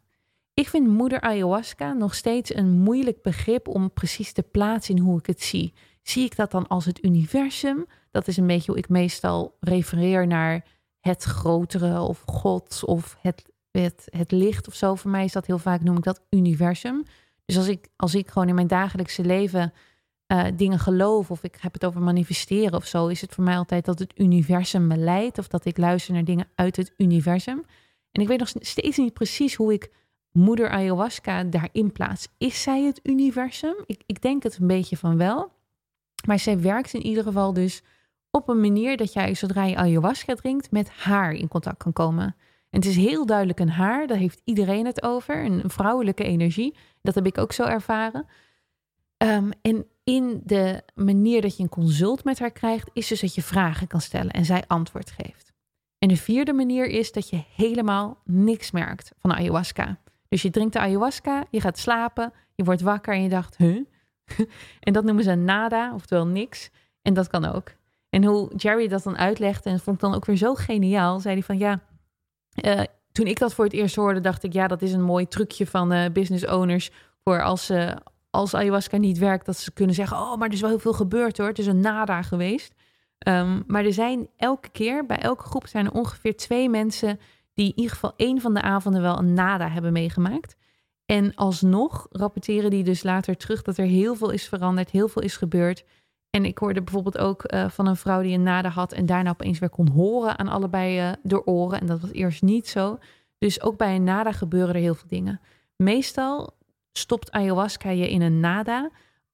Ik vind moeder ayahuasca nog steeds een moeilijk begrip om precies te plaatsen in hoe ik het zie. Zie ik dat dan als het universum? Dat is een beetje hoe ik meestal refereer naar het grotere of God of het, het, het licht of zo. Voor mij is dat heel vaak, noem ik dat universum. Dus als ik, als ik gewoon in mijn dagelijkse leven uh, dingen geloof of ik heb het over manifesteren of zo, is het voor mij altijd dat het universum me leidt of dat ik luister naar dingen uit het universum. En ik weet nog steeds niet precies hoe ik moeder ayahuasca daarin plaats. Is zij het universum? Ik, ik denk het een beetje van wel. Maar zij werkt in ieder geval dus op een manier dat jij zodra je ayahuasca drinkt met haar in contact kan komen. En het is heel duidelijk een haar, daar heeft iedereen het over, een vrouwelijke energie. Dat heb ik ook zo ervaren. Um, en in de manier dat je een consult met haar krijgt, is dus dat je vragen kan stellen en zij antwoord geeft. En de vierde manier is dat je helemaal niks merkt van ayahuasca. Dus je drinkt de ayahuasca, je gaat slapen, je wordt wakker en je dacht, huh? en dat noemen ze nada, oftewel niks. En dat kan ook. En hoe Jerry dat dan uitlegde, en vond ik dan ook weer zo geniaal, zei hij van ja, uh, toen ik dat voor het eerst hoorde, dacht ik ja, dat is een mooi trucje van uh, business owners voor als, uh, als ayahuasca niet werkt, dat ze kunnen zeggen, oh, maar er is wel heel veel gebeurd hoor, het is een nada geweest. Um, maar er zijn elke keer, bij elke groep zijn er ongeveer twee mensen die in ieder geval één van de avonden wel een nada hebben meegemaakt. En alsnog rapporteren die dus later terug dat er heel veel is veranderd, heel veel is gebeurd. En ik hoorde bijvoorbeeld ook uh, van een vrouw die een nada had en daarna opeens weer kon horen aan allebei uh, door oren. En dat was eerst niet zo. Dus ook bij een nada gebeuren er heel veel dingen. Meestal stopt ayahuasca je in een nada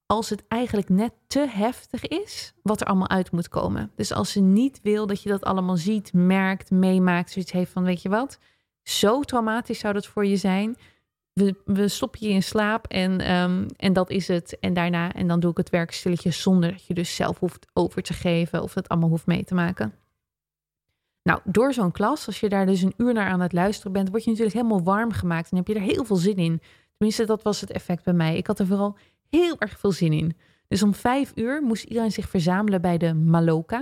als het eigenlijk net te heftig is wat er allemaal uit moet komen. Dus als ze niet wil dat je dat allemaal ziet, merkt, meemaakt, zoiets heeft van weet je wat, zo traumatisch zou dat voor je zijn. We, we stoppen je in slaap en, um, en dat is het. En daarna, en dan doe ik het werk stilletjes zonder dat je dus zelf hoeft over te geven of het allemaal hoeft mee te maken. Nou, door zo'n klas, als je daar dus een uur naar aan het luisteren bent, word je natuurlijk helemaal warm gemaakt en heb je er heel veel zin in. Tenminste, dat was het effect bij mij. Ik had er vooral heel erg veel zin in. Dus om vijf uur moest iedereen zich verzamelen bij de Maloka.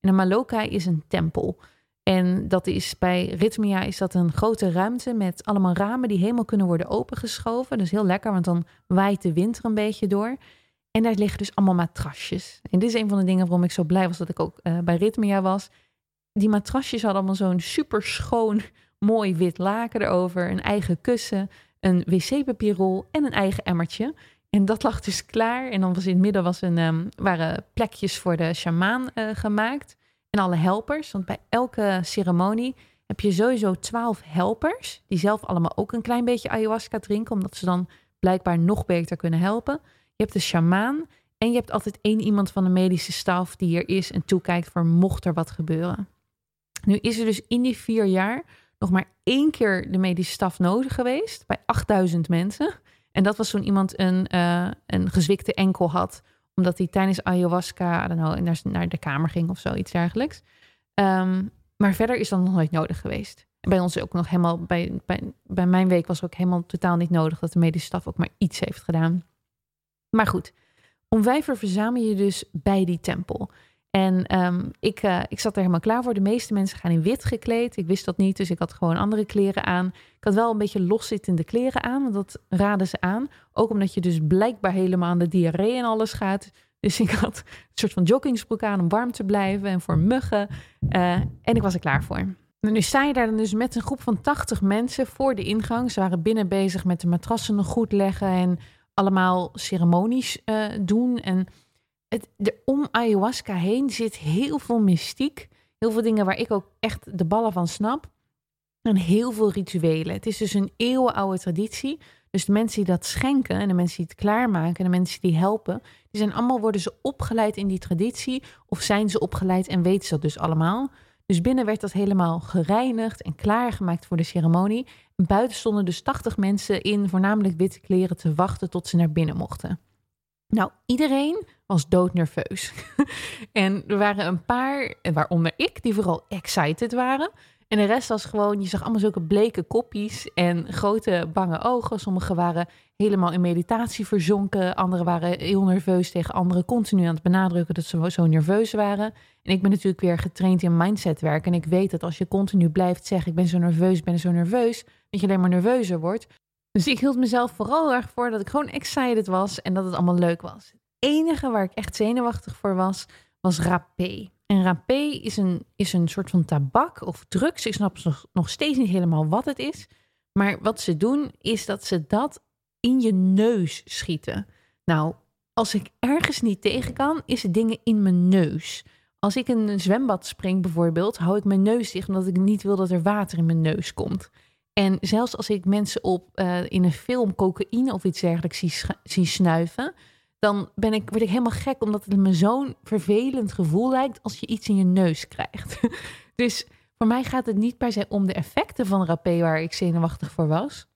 En de Maloka is een tempel. En dat is bij Ritmia is dat een grote ruimte met allemaal ramen die helemaal kunnen worden opengeschoven. Dus heel lekker, want dan waait de wind er een beetje door. En daar liggen dus allemaal matrasjes. En dit is een van de dingen waarom ik zo blij was dat ik ook uh, bij Ritmia was. Die matrasjes hadden allemaal zo'n super schoon, mooi wit laken erover. Een eigen kussen, een wc-papierrol en een eigen emmertje. En dat lag dus klaar. En dan was in het midden was een, um, waren plekjes voor de shamaan uh, gemaakt. En alle helpers. Want bij elke ceremonie heb je sowieso twaalf helpers. Die zelf allemaal ook een klein beetje ayahuasca drinken. Omdat ze dan blijkbaar nog beter kunnen helpen. Je hebt de shamaan. En je hebt altijd één iemand van de medische staf die hier is en toekijkt voor mocht er wat gebeuren. Nu is er dus in die vier jaar nog maar één keer de medische staf nodig geweest. Bij 8000 mensen. En dat was toen iemand een, uh, een gezwikte enkel had, omdat hij tijdens ayahuasca know, naar, naar de kamer ging of zoiets dergelijks. Um, maar verder is dat nog nooit nodig geweest. Bij ons ook nog helemaal, bij, bij, bij mijn week was ook helemaal totaal niet nodig dat de medische staf ook maar iets heeft gedaan. Maar goed, om vijf uur verzamel je dus bij die tempel. En um, ik, uh, ik zat er helemaal klaar voor. De meeste mensen gaan in wit gekleed. Ik wist dat niet, dus ik had gewoon andere kleren aan. Ik had wel een beetje loszittende kleren aan, want dat raden ze aan. Ook omdat je dus blijkbaar helemaal aan de diarree en alles gaat. Dus ik had een soort van joggingsbroek aan om warm te blijven en voor muggen. Uh, en ik was er klaar voor. En nu sta je daar dan dus met een groep van 80 mensen voor de ingang. Ze waren binnen bezig met de matrassen nog goed leggen en allemaal ceremonies uh, doen. En het, de, om ayahuasca heen zit heel veel mystiek. Heel veel dingen waar ik ook echt de ballen van snap. En heel veel rituelen. Het is dus een eeuwenoude traditie. Dus de mensen die dat schenken en de mensen die het klaarmaken en de mensen die helpen, die zijn allemaal worden ze opgeleid in die traditie of zijn ze opgeleid en weten ze dat dus allemaal. Dus binnen werd dat helemaal gereinigd en klaargemaakt voor de ceremonie. En buiten stonden dus 80 mensen in voornamelijk witte kleren te wachten tot ze naar binnen mochten. Nou, iedereen was doodnerveus. en er waren een paar, waaronder ik, die vooral excited waren. En de rest was gewoon, je zag allemaal zulke bleke kopjes en grote bange ogen. Sommigen waren helemaal in meditatie verzonken. Anderen waren heel nerveus tegen anderen, continu aan het benadrukken dat ze zo nerveus waren. En ik ben natuurlijk weer getraind in mindset werk. En ik weet dat als je continu blijft zeggen, ik ben zo nerveus, ik ben zo nerveus, dat je alleen maar nerveuzer wordt. Dus ik hield mezelf vooral erg voor dat ik gewoon excited was en dat het allemaal leuk was. Het enige waar ik echt zenuwachtig voor was, was rapé. En rapé is een, is een soort van tabak of drugs. Ik snap nog, nog steeds niet helemaal wat het is. Maar wat ze doen, is dat ze dat in je neus schieten. Nou, als ik ergens niet tegen kan, is het dingen in mijn neus. Als ik in een zwembad spring bijvoorbeeld, hou ik mijn neus dicht omdat ik niet wil dat er water in mijn neus komt. En zelfs als ik mensen op uh, in een film cocaïne of iets dergelijks zie, zie snuiven, dan ben ik, word ik helemaal gek omdat het me zo'n vervelend gevoel lijkt als je iets in je neus krijgt. dus voor mij gaat het niet per se om de effecten van rapé waar ik zenuwachtig voor was.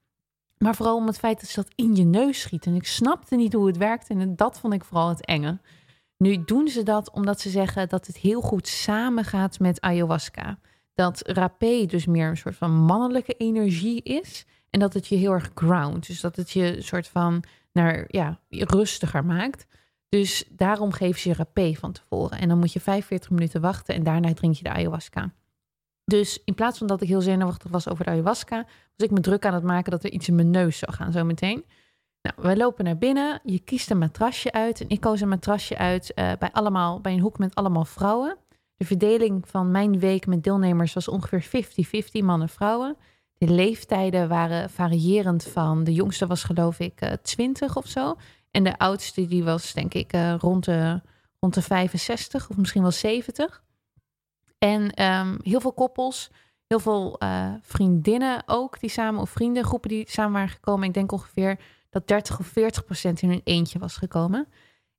Maar vooral om het feit dat ze dat in je neus schieten. En ik snapte niet hoe het werkte en dat vond ik vooral het enge. Nu doen ze dat omdat ze zeggen dat het heel goed samengaat met ayahuasca. Dat rapé dus meer een soort van mannelijke energie is. En dat het je heel erg ground. Dus dat het je een soort van naar ja, rustiger maakt. Dus daarom geven ze je rapé van tevoren. En dan moet je 45 minuten wachten en daarna drink je de ayahuasca. Dus in plaats van dat ik heel zenuwachtig was over de ayahuasca, was ik me druk aan het maken dat er iets in mijn neus zou gaan zo meteen. Nou, wij lopen naar binnen. Je kiest een matrasje uit. En ik koos een matrasje uit uh, bij, allemaal, bij een hoek met allemaal vrouwen. De verdeling van mijn week met deelnemers was ongeveer 50-50 mannen-vrouwen. De leeftijden waren variërend van. De jongste was geloof ik uh, eh, 20 of zo. En de oudste die was denk ik uh, rond, de, rond de 65 of misschien wel 70. En um, heel veel koppels, heel veel uh, vriendinnen ook die samen, of vriendengroepen die samen waren gekomen. Ik denk ongeveer dat 30 of 40 procent in een eentje was gekomen.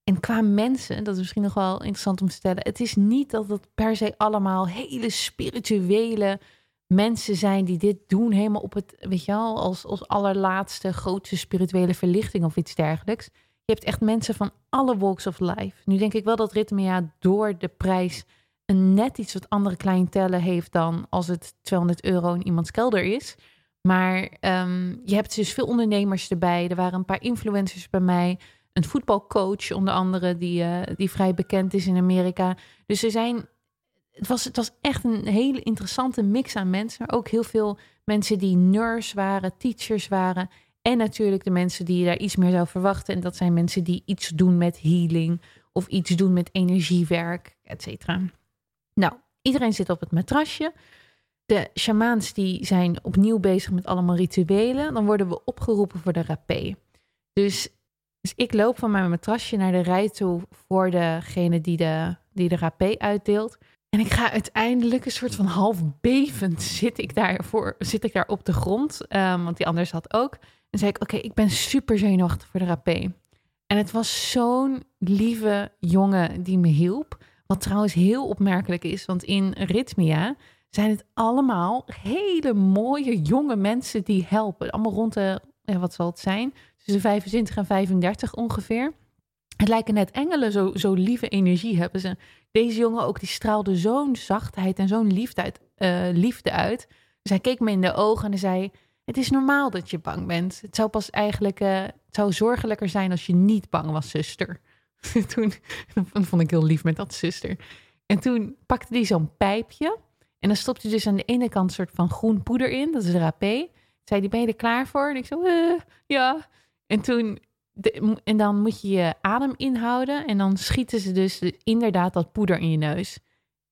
En qua mensen, dat is misschien nog wel interessant om te stellen. Het is niet dat het per se allemaal hele spirituele mensen zijn die dit doen, helemaal op het, weet je wel, als, als allerlaatste grootste spirituele verlichting of iets dergelijks. Je hebt echt mensen van alle walks of life. Nu denk ik wel dat Ritmea door de prijs een net iets wat andere cliëntellen heeft dan als het 200 euro in iemands kelder is. Maar um, je hebt dus veel ondernemers erbij. Er waren een paar influencers bij mij. Een voetbalcoach onder andere, die, uh, die vrij bekend is in Amerika. Dus er zijn het was, het was echt een hele interessante mix aan mensen. Ook heel veel mensen die nurse waren, teachers waren. En natuurlijk de mensen die je daar iets meer zou verwachten. En dat zijn mensen die iets doen met healing of iets doen met energiewerk, et cetera. Nou, iedereen zit op het matrasje. De shamaans die zijn opnieuw bezig met allemaal rituelen. Dan worden we opgeroepen voor de rapé. Dus, dus ik loop van mijn matrasje naar de rij toe voor degene die de, die de rapé uitdeelt. En ik ga uiteindelijk een soort van half bevend zit ik daar, voor, zit ik daar op de grond. Um, want die anders had ook. En zei ik, oké, ik ben super zenuwachtig voor de rapé. En het was zo'n lieve jongen die me hielp. Wat trouwens heel opmerkelijk is, want in Ritmia zijn het allemaal hele mooie jonge mensen die helpen. Allemaal rond de, wat zal het zijn, tussen 25 en 35 ongeveer. Het lijken net engelen, zo, zo lieve energie hebben ze. Deze jongen ook, die straalde zo'n zachtheid en zo'n liefde uit. Uh, liefde uit. Dus hij keek me in de ogen en zei... Het is normaal dat je bang bent. Het zou pas eigenlijk... Uh, het zorgelijker zijn als je niet bang was, zuster. toen dat vond ik heel lief met dat zuster. En toen pakte hij zo'n pijpje. En dan stopte hij dus aan de ene kant een soort van groen poeder in. Dat is rapé. Zei die, ben je er klaar voor? En ik zo, uh, ja. En toen en dan moet je je adem inhouden en dan schieten ze dus inderdaad dat poeder in je neus.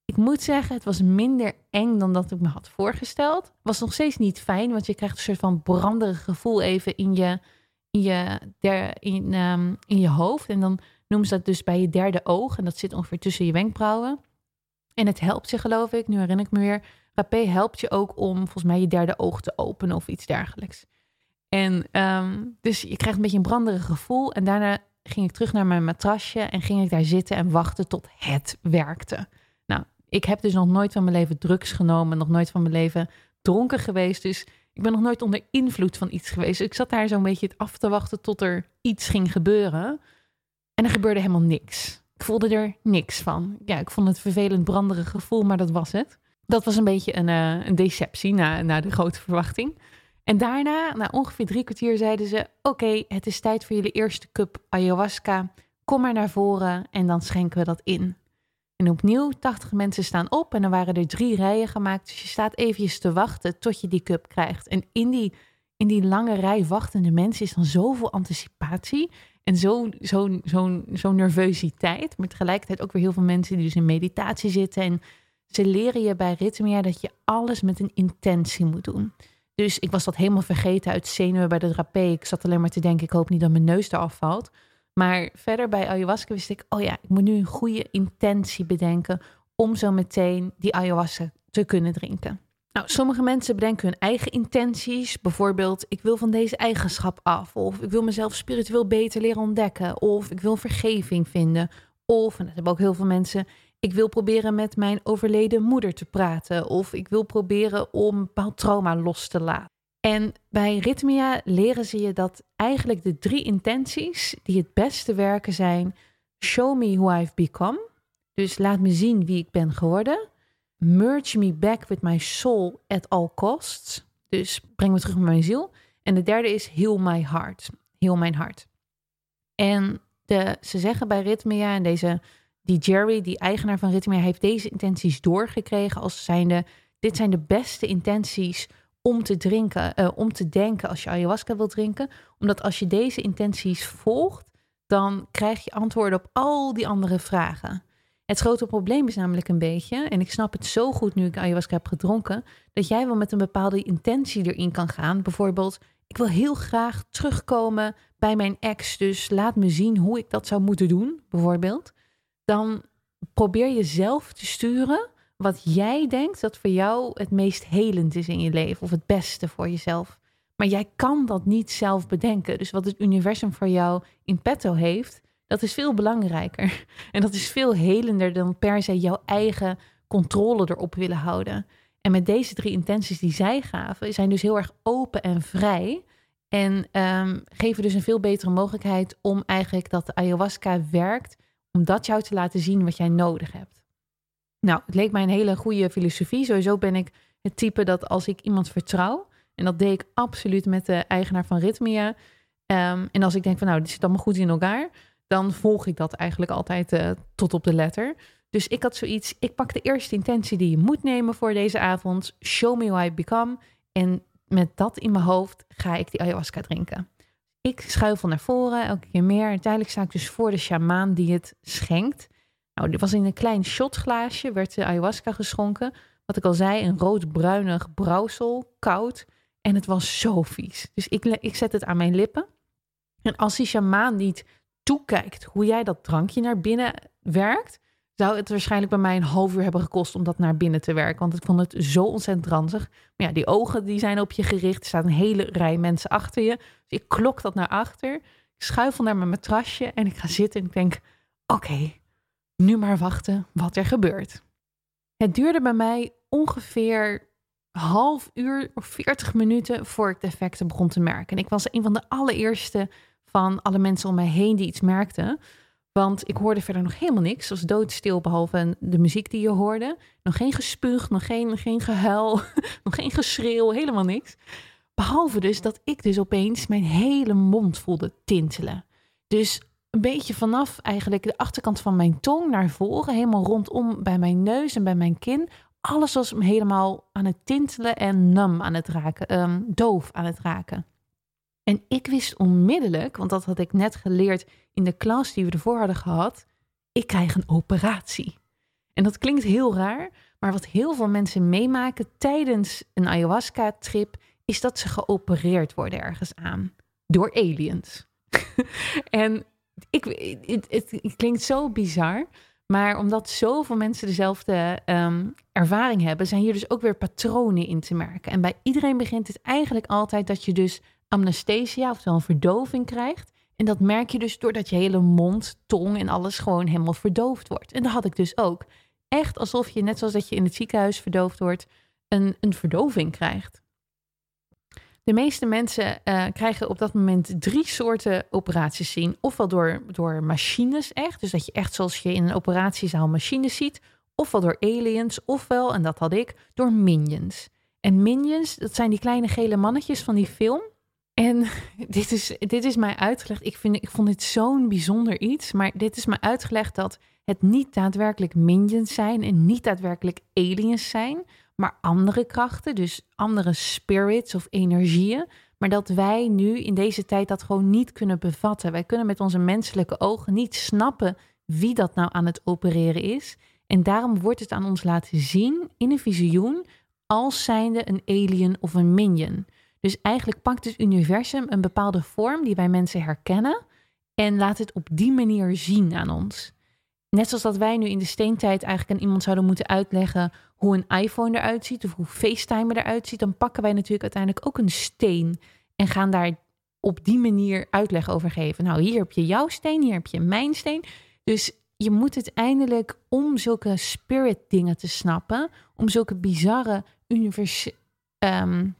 Ik moet zeggen, het was minder eng dan dat ik me had voorgesteld. Was nog steeds niet fijn, want je krijgt een soort van branderig gevoel even in je, in je, der, in, um, in je hoofd. En dan noemen ze dat dus bij je derde oog. En dat zit ongeveer tussen je wenkbrauwen. En het helpt je, geloof ik, nu herinner ik me weer. Rapé helpt je ook om volgens mij je derde oog te openen of iets dergelijks. En um, dus je krijgt een beetje een branderig gevoel. En daarna ging ik terug naar mijn matrasje en ging ik daar zitten en wachten tot het werkte. Nou, ik heb dus nog nooit van mijn leven drugs genomen, nog nooit van mijn leven dronken geweest. Dus ik ben nog nooit onder invloed van iets geweest. ik zat daar zo'n beetje af te wachten tot er iets ging gebeuren. En er gebeurde helemaal niks. Ik voelde er niks van. Ja, ik vond het vervelend branderig gevoel, maar dat was het. Dat was een beetje een, uh, een deceptie na, na de grote verwachting. En daarna, na ongeveer drie kwartier, zeiden ze: Oké, het is tijd voor jullie eerste cup ayahuasca. Kom maar naar voren en dan schenken we dat in. En opnieuw, 80 mensen staan op en dan waren er drie rijen gemaakt. Dus je staat eventjes te wachten tot je die cup krijgt. En in die, in die lange rij wachtende mensen is dan zoveel anticipatie en zo'n zo, zo, zo nervositeit. Maar tegelijkertijd ook weer heel veel mensen die dus in meditatie zitten. En ze leren je bij Rhythmia dat je alles met een intentie moet doen. Dus ik was dat helemaal vergeten uit zenuwen bij de drapé. Ik zat alleen maar te denken, ik hoop niet dat mijn neus eraf valt. Maar verder bij ayahuasca wist ik, oh ja, ik moet nu een goede intentie bedenken om zo meteen die ayahuasca te kunnen drinken. Nou, sommige mensen bedenken hun eigen intenties. Bijvoorbeeld, ik wil van deze eigenschap af. Of ik wil mezelf spiritueel beter leren ontdekken. Of ik wil vergeving vinden. Of, en dat hebben ook heel veel mensen, ik wil proberen met mijn overleden moeder te praten. Of ik wil proberen om bepaald trauma los te laten. En bij Rhythmia leren ze je dat eigenlijk de drie intenties die het beste werken zijn: Show me who I've become. Dus laat me zien wie ik ben geworden. Merge me back with my soul at all costs. Dus breng me terug met mijn ziel. En de derde is Heal my heart. Heal mijn hart. En de, ze zeggen bij Rhythmia en deze, die Jerry, die eigenaar van Rhythmia, heeft deze intenties doorgekregen als zijnde, dit zijn de beste intenties om te drinken, uh, om te denken als je ayahuasca wilt drinken. Omdat als je deze intenties volgt, dan krijg je antwoorden op al die andere vragen. Het grote probleem is namelijk een beetje, en ik snap het zo goed nu ik ayahuasca heb gedronken, dat jij wel met een bepaalde intentie erin kan gaan. Bijvoorbeeld, ik wil heel graag terugkomen bij mijn ex, dus laat me zien hoe ik dat zou moeten doen, bijvoorbeeld. Dan probeer je zelf te sturen wat jij denkt dat voor jou het meest helend is in je leven of het beste voor jezelf. Maar jij kan dat niet zelf bedenken. Dus wat het universum voor jou in petto heeft, dat is veel belangrijker. En dat is veel helender dan per se jouw eigen controle erop willen houden. En met deze drie intenties die zij gaven, zijn dus heel erg open en vrij. En um, geven dus een veel betere mogelijkheid om eigenlijk dat de ayahuasca werkt, om dat jou te laten zien wat jij nodig hebt. Nou, het leek mij een hele goede filosofie. Sowieso ben ik het type dat als ik iemand vertrouw, en dat deed ik absoluut met de eigenaar van Rhythmia. Um, en als ik denk van nou, dit zit allemaal goed in elkaar, dan volg ik dat eigenlijk altijd uh, tot op de letter. Dus ik had zoiets, ik pak de eerste intentie die je moet nemen voor deze avond. Show me who I become. En met dat in mijn hoofd ga ik die ayahuasca drinken. Ik schuifel naar voren, elke keer meer. Uiteindelijk sta ik dus voor de shamaan die het schenkt. Nou, dit was in een klein shotglaasje, werd de ayahuasca geschonken. Wat ik al zei, een rood-bruinig brouwsel, koud. En het was zo vies. Dus ik, ik zet het aan mijn lippen. En als die shamaan niet toekijkt hoe jij dat drankje naar binnen werkt, zou het waarschijnlijk bij mij een half uur hebben gekost om dat naar binnen te werken. Want ik vond het zo ontzettend ranzig. Maar ja, die ogen die zijn op je gericht. Er staat een hele rij mensen achter je. Dus ik klok dat naar achter. Ik schuifel naar mijn matrasje en ik ga zitten en ik denk, oké, nu maar wachten wat er gebeurt. Het duurde bij mij ongeveer half uur of 40 minuten voor ik de effecten begon te merken. En ik was een van de allereerste van alle mensen om mij heen die iets merkten. Want ik hoorde verder nog helemaal niks. Was doodstil, behalve de muziek die je hoorde. Nog geen gespuug, nog geen, geen gehuil, nog geen geschreeuw, helemaal niks. Behalve dus dat ik dus opeens mijn hele mond voelde tintelen. Dus een beetje vanaf eigenlijk de achterkant van mijn tong naar voren, helemaal rondom bij mijn neus en bij mijn kin. Alles was helemaal aan het tintelen en nam aan het raken, um, doof aan het raken. En ik wist onmiddellijk, want dat had ik net geleerd in de klas die we ervoor hadden gehad, ik krijg een operatie. En dat klinkt heel raar, maar wat heel veel mensen meemaken tijdens een ayahuasca-trip, is dat ze geopereerd worden ergens aan door aliens. en ik, het, het, klinkt zo bizar, maar omdat zoveel mensen dezelfde um, ervaring hebben, zijn hier dus ook weer patronen in te merken. En bij iedereen begint het eigenlijk altijd dat je dus anesthesia, oftewel een verdoving krijgt. En dat merk je dus doordat je hele mond, tong en alles gewoon helemaal verdoofd wordt. En dat had ik dus ook. Echt alsof je, net zoals dat je in het ziekenhuis verdoofd wordt, een, een verdoving krijgt. De meeste mensen uh, krijgen op dat moment drie soorten operaties zien. Ofwel door, door machines echt, dus dat je echt zoals je in een operatiezaal machines ziet. Ofwel door aliens, ofwel, en dat had ik, door minions. En minions, dat zijn die kleine gele mannetjes van die film. En dit is, dit is mij uitgelegd. Ik, vind, ik vond dit zo'n bijzonder iets. Maar dit is mij uitgelegd dat het niet daadwerkelijk minions zijn en niet daadwerkelijk aliens zijn, maar andere krachten, dus andere spirits of energieën. Maar dat wij nu in deze tijd dat gewoon niet kunnen bevatten. Wij kunnen met onze menselijke ogen niet snappen wie dat nou aan het opereren is. En daarom wordt het aan ons laten zien in een visioen als zijnde een alien of een minion. Dus eigenlijk pakt het universum een bepaalde vorm die wij mensen herkennen en laat het op die manier zien aan ons. Net zoals dat wij nu in de steentijd eigenlijk aan iemand zouden moeten uitleggen hoe een iPhone eruit ziet of hoe FaceTime eruit ziet, dan pakken wij natuurlijk uiteindelijk ook een steen en gaan daar op die manier uitleg over geven. Nou, hier heb je jouw steen, hier heb je mijn steen. Dus je moet het eindelijk om zulke spirit dingen te snappen, om zulke bizarre univers um,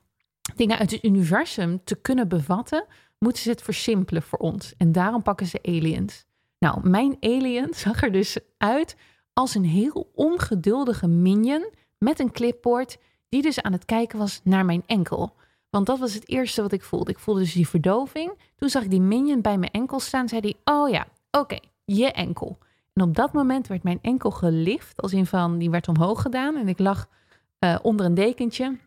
dingen uit het universum te kunnen bevatten, moeten ze het versimpelen voor ons. En daarom pakken ze aliens. Nou, mijn alien zag er dus uit als een heel ongeduldige minion met een clipboard die dus aan het kijken was naar mijn enkel. Want dat was het eerste wat ik voelde. Ik voelde dus die verdoving. Toen zag ik die minion bij mijn enkel staan. Zei hij, oh ja, oké, je enkel. En op dat moment werd mijn enkel gelift. Als in van, die werd omhoog gedaan. En ik lag uh, onder een dekentje.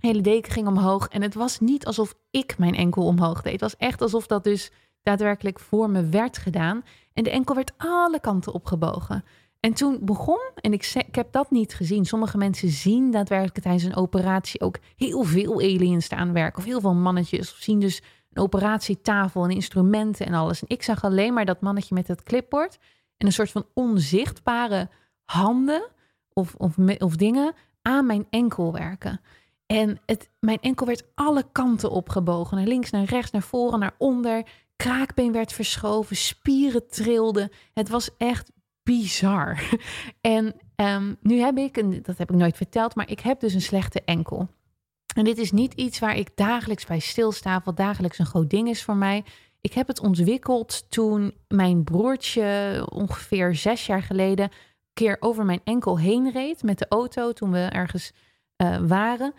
Hele deken ging omhoog. En het was niet alsof ik mijn enkel omhoog deed. Het was echt alsof dat dus daadwerkelijk voor me werd gedaan. En de enkel werd alle kanten opgebogen. En toen begon, en ik, ik heb dat niet gezien. Sommige mensen zien daadwerkelijk tijdens een operatie ook heel veel aliens staan werken. Of heel veel mannetjes. Of zien dus een operatietafel en instrumenten en alles. En ik zag alleen maar dat mannetje met het clipboard. En een soort van onzichtbare handen of, of, of dingen aan mijn enkel werken. En het, mijn enkel werd alle kanten opgebogen. Naar links, naar rechts, naar voren, naar onder kraakbeen werd verschoven, spieren trilden. Het was echt bizar. En um, nu heb ik, en dat heb ik nooit verteld, maar ik heb dus een slechte enkel. En dit is niet iets waar ik dagelijks bij stilsta, wat dagelijks een groot ding is voor mij. Ik heb het ontwikkeld toen mijn broertje ongeveer zes jaar geleden keer over mijn enkel heen reed met de auto toen we ergens uh, waren.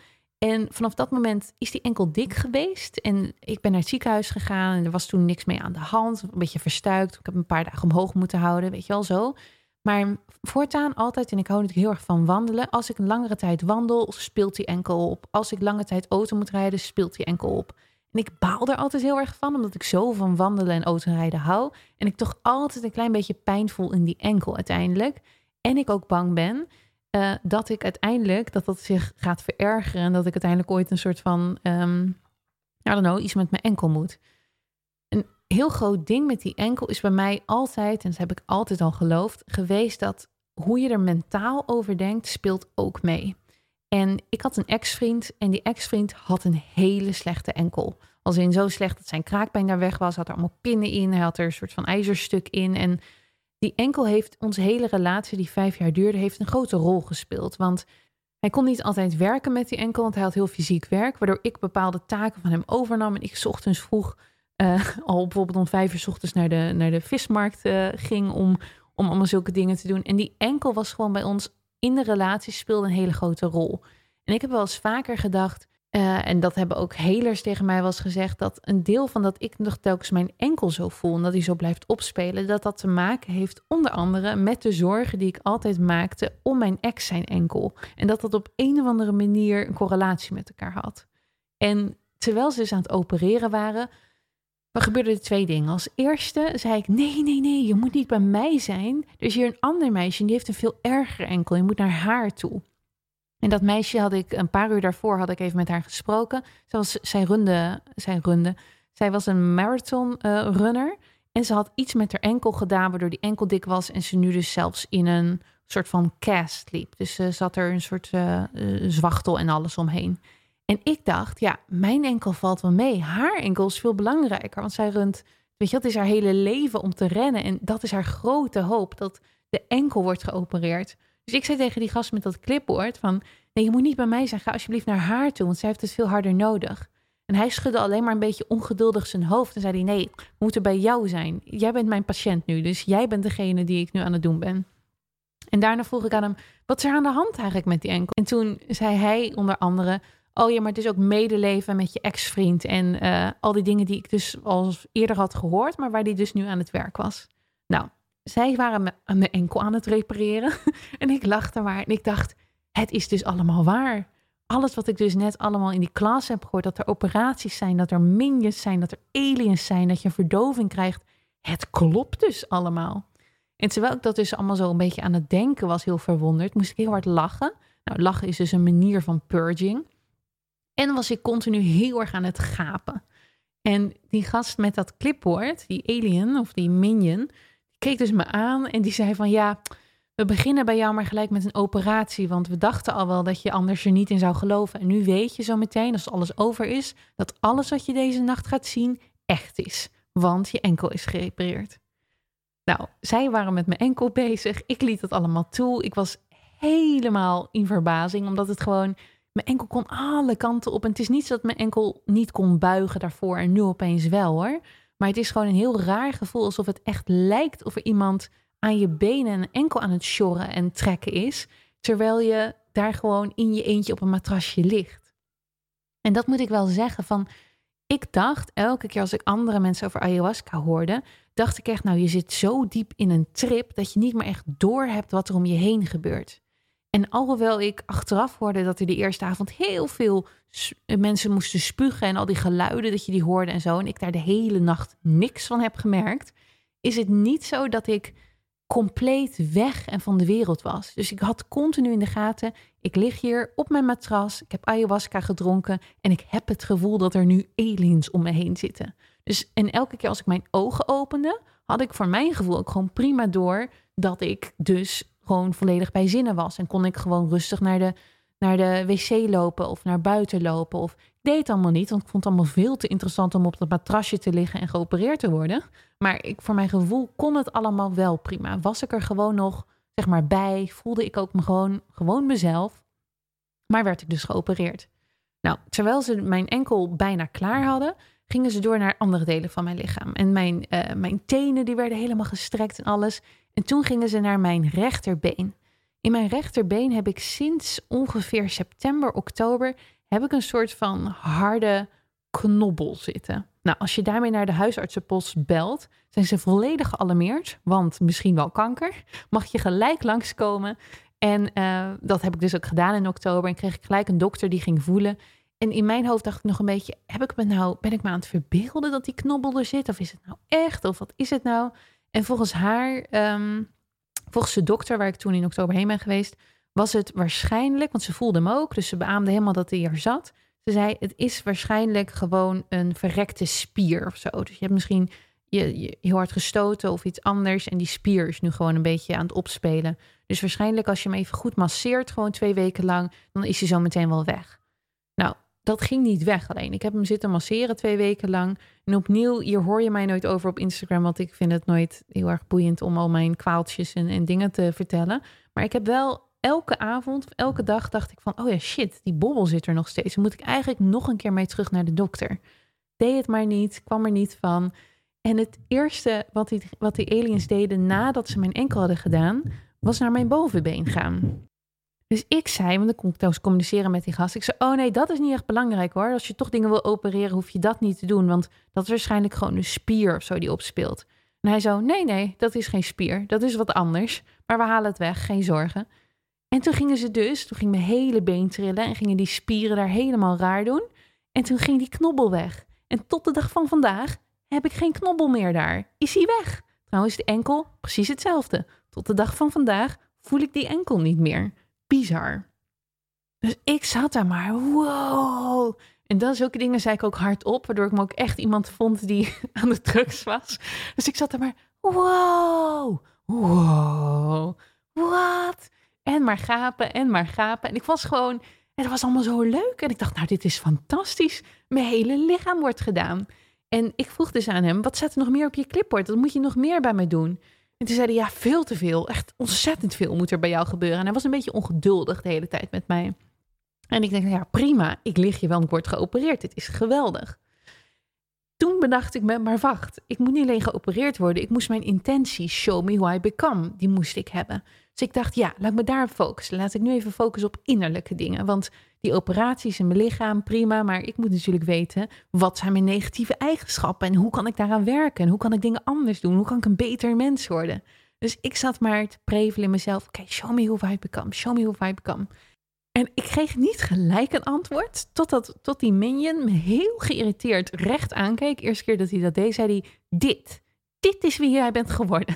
En vanaf dat moment is die enkel dik geweest. En ik ben naar het ziekenhuis gegaan en er was toen niks mee aan de hand. Een beetje verstuikt. Ik heb een paar dagen omhoog moeten houden, weet je wel zo. Maar voortaan altijd, en ik hou natuurlijk heel erg van wandelen. Als ik een langere tijd wandel, speelt die enkel op. Als ik lange tijd auto moet rijden, speelt die enkel op. En ik baal er altijd heel erg van, omdat ik zo van wandelen en autorijden hou. En ik toch altijd een klein beetje pijn voel in die enkel uiteindelijk. En ik ook bang ben uh, dat ik uiteindelijk, dat dat zich gaat verergeren en dat ik uiteindelijk ooit een soort van, um, I don't iets met mijn enkel moet. Een heel groot ding met die enkel is bij mij altijd, en dat heb ik altijd al geloofd, geweest dat hoe je er mentaal over denkt, speelt ook mee. En ik had een ex-vriend en die ex-vriend had een hele slechte enkel. Als in zo slecht dat zijn kraakbeen daar weg was, had er allemaal pinnen in, hij had er een soort van ijzerstuk in en die enkel heeft onze hele relatie, die vijf jaar duurde, heeft een grote rol gespeeld. Want hij kon niet altijd werken met die enkel, want hij had heel fysiek werk, waardoor ik bepaalde taken van hem overnam. En ik ochtends vroeg uh, al bijvoorbeeld om vijf uur ochtends naar de, naar de vismarkt uh, ging om, om allemaal zulke dingen te doen. En die enkel was gewoon bij ons in de relatie speelde een hele grote rol. En ik heb wel eens vaker gedacht, uh, en dat hebben ook helers tegen mij wel eens gezegd, dat een deel van dat ik nog telkens mijn enkel zo voel en dat hij zo blijft opspelen, dat dat te maken heeft onder andere met de zorgen die ik altijd maakte om mijn ex zijn enkel. En dat dat op een of andere manier een correlatie met elkaar had. En terwijl ze dus aan het opereren waren, gebeurden er twee dingen. Als eerste zei ik: Nee, nee, nee, je moet niet bij mij zijn. Er is hier een ander meisje en die heeft een veel erger enkel. Je moet naar haar toe. En dat meisje had ik een paar uur daarvoor had ik even met haar gesproken. Zoals zij runde, zij runde. Zij was een marathon uh, runner. En ze had iets met haar enkel gedaan, waardoor die enkel dik was. En ze nu dus zelfs in een soort van cast liep. Dus ze zat er een soort uh, zwachtel en alles omheen. En ik dacht, ja, mijn enkel valt wel mee. Haar enkel is veel belangrijker. Want zij runt, weet je, dat is haar hele leven om te rennen. En dat is haar grote hoop, dat de enkel wordt geopereerd. Dus ik zei tegen die gast met dat clipboard van... nee, je moet niet bij mij zijn, ga alsjeblieft naar haar toe... want zij heeft het veel harder nodig. En hij schudde alleen maar een beetje ongeduldig zijn hoofd. En zei hij, nee, we moeten bij jou zijn. Jij bent mijn patiënt nu, dus jij bent degene die ik nu aan het doen ben. En daarna vroeg ik aan hem, wat is er aan de hand eigenlijk met die enkel? En toen zei hij onder andere, oh ja, maar het is ook medeleven met je ex-vriend. En uh, al die dingen die ik dus al eerder had gehoord, maar waar die dus nu aan het werk was. Nou, zij waren me, aan mijn enkel aan het repareren. en ik lachte maar en ik dacht, het is dus allemaal waar. Alles wat ik dus net allemaal in die klas heb gehoord, dat er operaties zijn, dat er minions zijn, dat er aliens zijn, dat je verdoving krijgt. Het klopt dus allemaal. En terwijl ik dat dus allemaal zo een beetje aan het denken was, heel verwonderd, moest ik heel hard lachen. Nou, lachen is dus een manier van purging. En was ik continu heel erg aan het gapen. En die gast met dat clipboard, die alien of die minion, keek dus me aan en die zei van ja, we beginnen bij jou maar gelijk met een operatie, want we dachten al wel dat je anders er niet in zou geloven. En nu weet je zo meteen, als alles over is, dat alles wat je deze nacht gaat zien echt is, want je enkel is gerepareerd. Nou, zij waren met mijn enkel bezig. Ik liet het allemaal toe. Ik was helemaal in verbazing, omdat het gewoon. Mijn enkel kon alle kanten op. En het is niet zo dat mijn enkel niet kon buigen daarvoor en nu opeens wel hoor. Maar het is gewoon een heel raar gevoel, alsof het echt lijkt of er iemand aan je benen en enkel aan het sjorren en trekken is, terwijl je daar gewoon in je eentje op een matrasje ligt. En dat moet ik wel zeggen van, ik dacht elke keer als ik andere mensen over ayahuasca hoorde, dacht ik echt, nou je zit zo diep in een trip dat je niet meer echt door hebt wat er om je heen gebeurt. En alhoewel ik achteraf hoorde dat er de eerste avond heel veel mensen moesten spugen en al die geluiden dat je die hoorde en zo, en ik daar de hele nacht niks van heb gemerkt, is het niet zo dat ik compleet weg en van de wereld was. Dus ik had continu in de gaten, ik lig hier op mijn matras, ik heb ayahuasca gedronken en ik heb het gevoel dat er nu aliens om me heen zitten. Dus en elke keer als ik mijn ogen opende, had ik voor mijn gevoel ook gewoon prima door dat ik dus gewoon volledig bij zinnen was. En kon ik gewoon rustig naar de, naar de wc lopen of naar buiten lopen. Of deed het allemaal niet, want ik vond het allemaal veel te interessant om op dat matrasje te liggen en geopereerd te worden. Maar ik, voor mijn gevoel kon het allemaal wel prima. Was ik er gewoon nog zeg maar bij, voelde ik ook me gewoon, gewoon mezelf. Maar werd ik dus geopereerd. Nou, terwijl ze mijn enkel bijna klaar hadden, gingen ze door naar andere delen van mijn lichaam. En mijn, uh, mijn tenen die werden helemaal gestrekt en alles. En toen gingen ze naar mijn rechterbeen. In mijn rechterbeen heb ik sinds ongeveer september, oktober, heb ik een soort van harde knobbel zitten. Nou, als je daarmee naar de huisartsenpost belt, zijn ze volledig gealarmeerd, want misschien wel kanker. Mag je gelijk langskomen. En uh, dat heb ik dus ook gedaan in oktober. En kreeg ik gelijk een dokter die ging voelen. En in mijn hoofd dacht ik nog een beetje: heb ik me nou, ben ik me aan het verbeelden dat die knobbel er zit? Of is het nou echt? Of wat is het nou? En volgens haar, um, volgens de dokter waar ik toen in oktober heen ben geweest, was het waarschijnlijk, want ze voelde hem ook, dus ze beaamde helemaal dat hij er zat. Ze zei: het is waarschijnlijk gewoon een verrekte spier of zo. Dus je hebt misschien je, je heel hard gestoten of iets anders. En die spier is nu gewoon een beetje aan het opspelen. Dus waarschijnlijk als je hem even goed masseert, gewoon twee weken lang, dan is hij zo meteen wel weg. Nou, dat ging niet weg alleen. Ik heb hem zitten masseren twee weken lang. En opnieuw, hier hoor je mij nooit over op Instagram, want ik vind het nooit heel erg boeiend om al mijn kwaaltjes en, en dingen te vertellen. Maar ik heb wel elke avond of elke dag dacht ik van, oh ja, shit, die bobbel zit er nog steeds. Dan moet ik eigenlijk nog een keer mee terug naar de dokter. Deed het maar niet, kwam er niet van. En het eerste wat die, wat die aliens deden nadat ze mijn enkel hadden gedaan, was naar mijn bovenbeen gaan. Dus ik zei, want dan kon ik trouwens communiceren met die gast. Ik zei, oh nee, dat is niet echt belangrijk hoor. Als je toch dingen wil opereren, hoef je dat niet te doen. Want dat is waarschijnlijk gewoon een spier of zo die opspeelt. En hij zo, nee, nee, dat is geen spier. Dat is wat anders. Maar we halen het weg, geen zorgen. En toen gingen ze dus, toen ging mijn hele been trillen en gingen die spieren daar helemaal raar doen. En toen ging die knobbel weg. En tot de dag van vandaag heb ik geen knobbel meer daar. Is hij weg? Trouwens, de enkel precies hetzelfde. Tot de dag van vandaag voel ik die enkel niet meer bizar. Dus ik zat daar maar, wow. En dat zulke dingen zei ik ook hardop, waardoor ik me ook echt iemand vond die aan de drugs was. Dus ik zat daar maar, wow, wow, wat? En maar gapen en maar gapen. En ik was gewoon, en het was allemaal zo leuk. En ik dacht, nou, dit is fantastisch. Mijn hele lichaam wordt gedaan. En ik vroeg dus aan hem, wat staat er nog meer op je clipboard? Dat moet je nog meer bij mij doen. En toen zei hij, ja, veel te veel. Echt ontzettend veel moet er bij jou gebeuren. En hij was een beetje ongeduldig de hele tijd met mij. En ik denk, ja prima, ik lig je wel, ik word geopereerd. Dit is geweldig. Toen bedacht ik me, maar wacht, ik moet niet alleen geopereerd worden. Ik moest mijn intentie, show me who I become, die moest ik hebben. Dus ik dacht, ja, laat me daar focussen. Laat ik nu even focussen op innerlijke dingen. Want die operaties in mijn lichaam, prima. Maar ik moet natuurlijk weten, wat zijn mijn negatieve eigenschappen? En hoe kan ik daaraan werken? En hoe kan ik dingen anders doen? Hoe kan ik een beter mens worden? Dus ik zat maar te prevelen in mezelf. Oké, show me who I become. Show me who I become. En ik kreeg niet gelijk een antwoord, totdat tot die minion me heel geïrriteerd recht aankeek. Eerste keer dat hij dat deed, zei hij, dit, dit is wie jij bent geworden.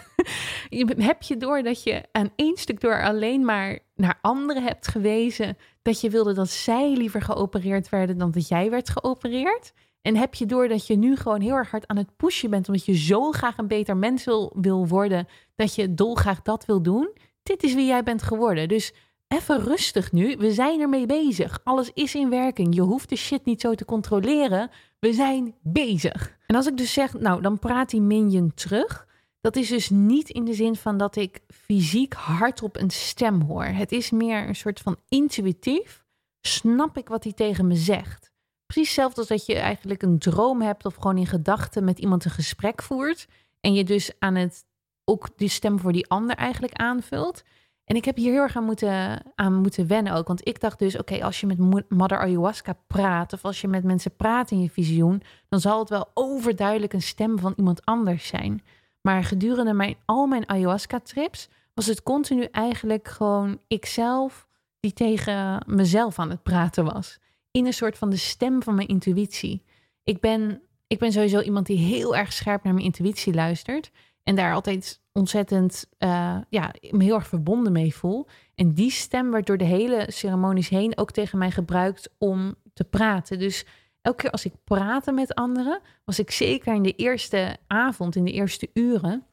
heb je door dat je aan één stuk door alleen maar naar anderen hebt gewezen, dat je wilde dat zij liever geopereerd werden dan dat jij werd geopereerd? En heb je door dat je nu gewoon heel erg hard aan het pushen bent, omdat je zo graag een beter mens wil, wil worden, dat je dolgraag dat wil doen? Dit is wie jij bent geworden. Dus even rustig nu. We zijn ermee bezig. Alles is in werking. Je hoeft de shit niet zo te controleren. We zijn bezig. En als ik dus zeg, nou, dan praat die minion terug. Dat is dus niet in de zin van dat ik fysiek hardop een stem hoor. Het is meer een soort van intuïtief. Snap ik wat hij tegen me zegt? Precies hetzelfde als dat je eigenlijk een droom hebt of gewoon in gedachten met iemand een gesprek voert. En je dus aan het ook die stem voor die ander eigenlijk aanvult. En ik heb hier heel erg aan moeten, aan moeten wennen ook. Want ik dacht dus, oké, als je met Mother Ayahuasca praat... of als je met mensen praat in je visioen... dan zal het wel overduidelijk een stem van iemand anders zijn. Maar gedurende mijn, al mijn Ayahuasca-trips... was het continu eigenlijk gewoon ikzelf... die tegen mezelf aan het praten was. In een soort van de stem van mijn intuïtie. Ik ben, ik ben sowieso iemand die heel erg scherp naar mijn intuïtie luistert... En daar altijd ontzettend uh, ja, me heel erg verbonden mee voel. En die stem werd door de hele ceremonies heen ook tegen mij gebruikt om te praten. Dus elke keer als ik praatte met anderen, was ik zeker in de eerste avond, in de eerste uren,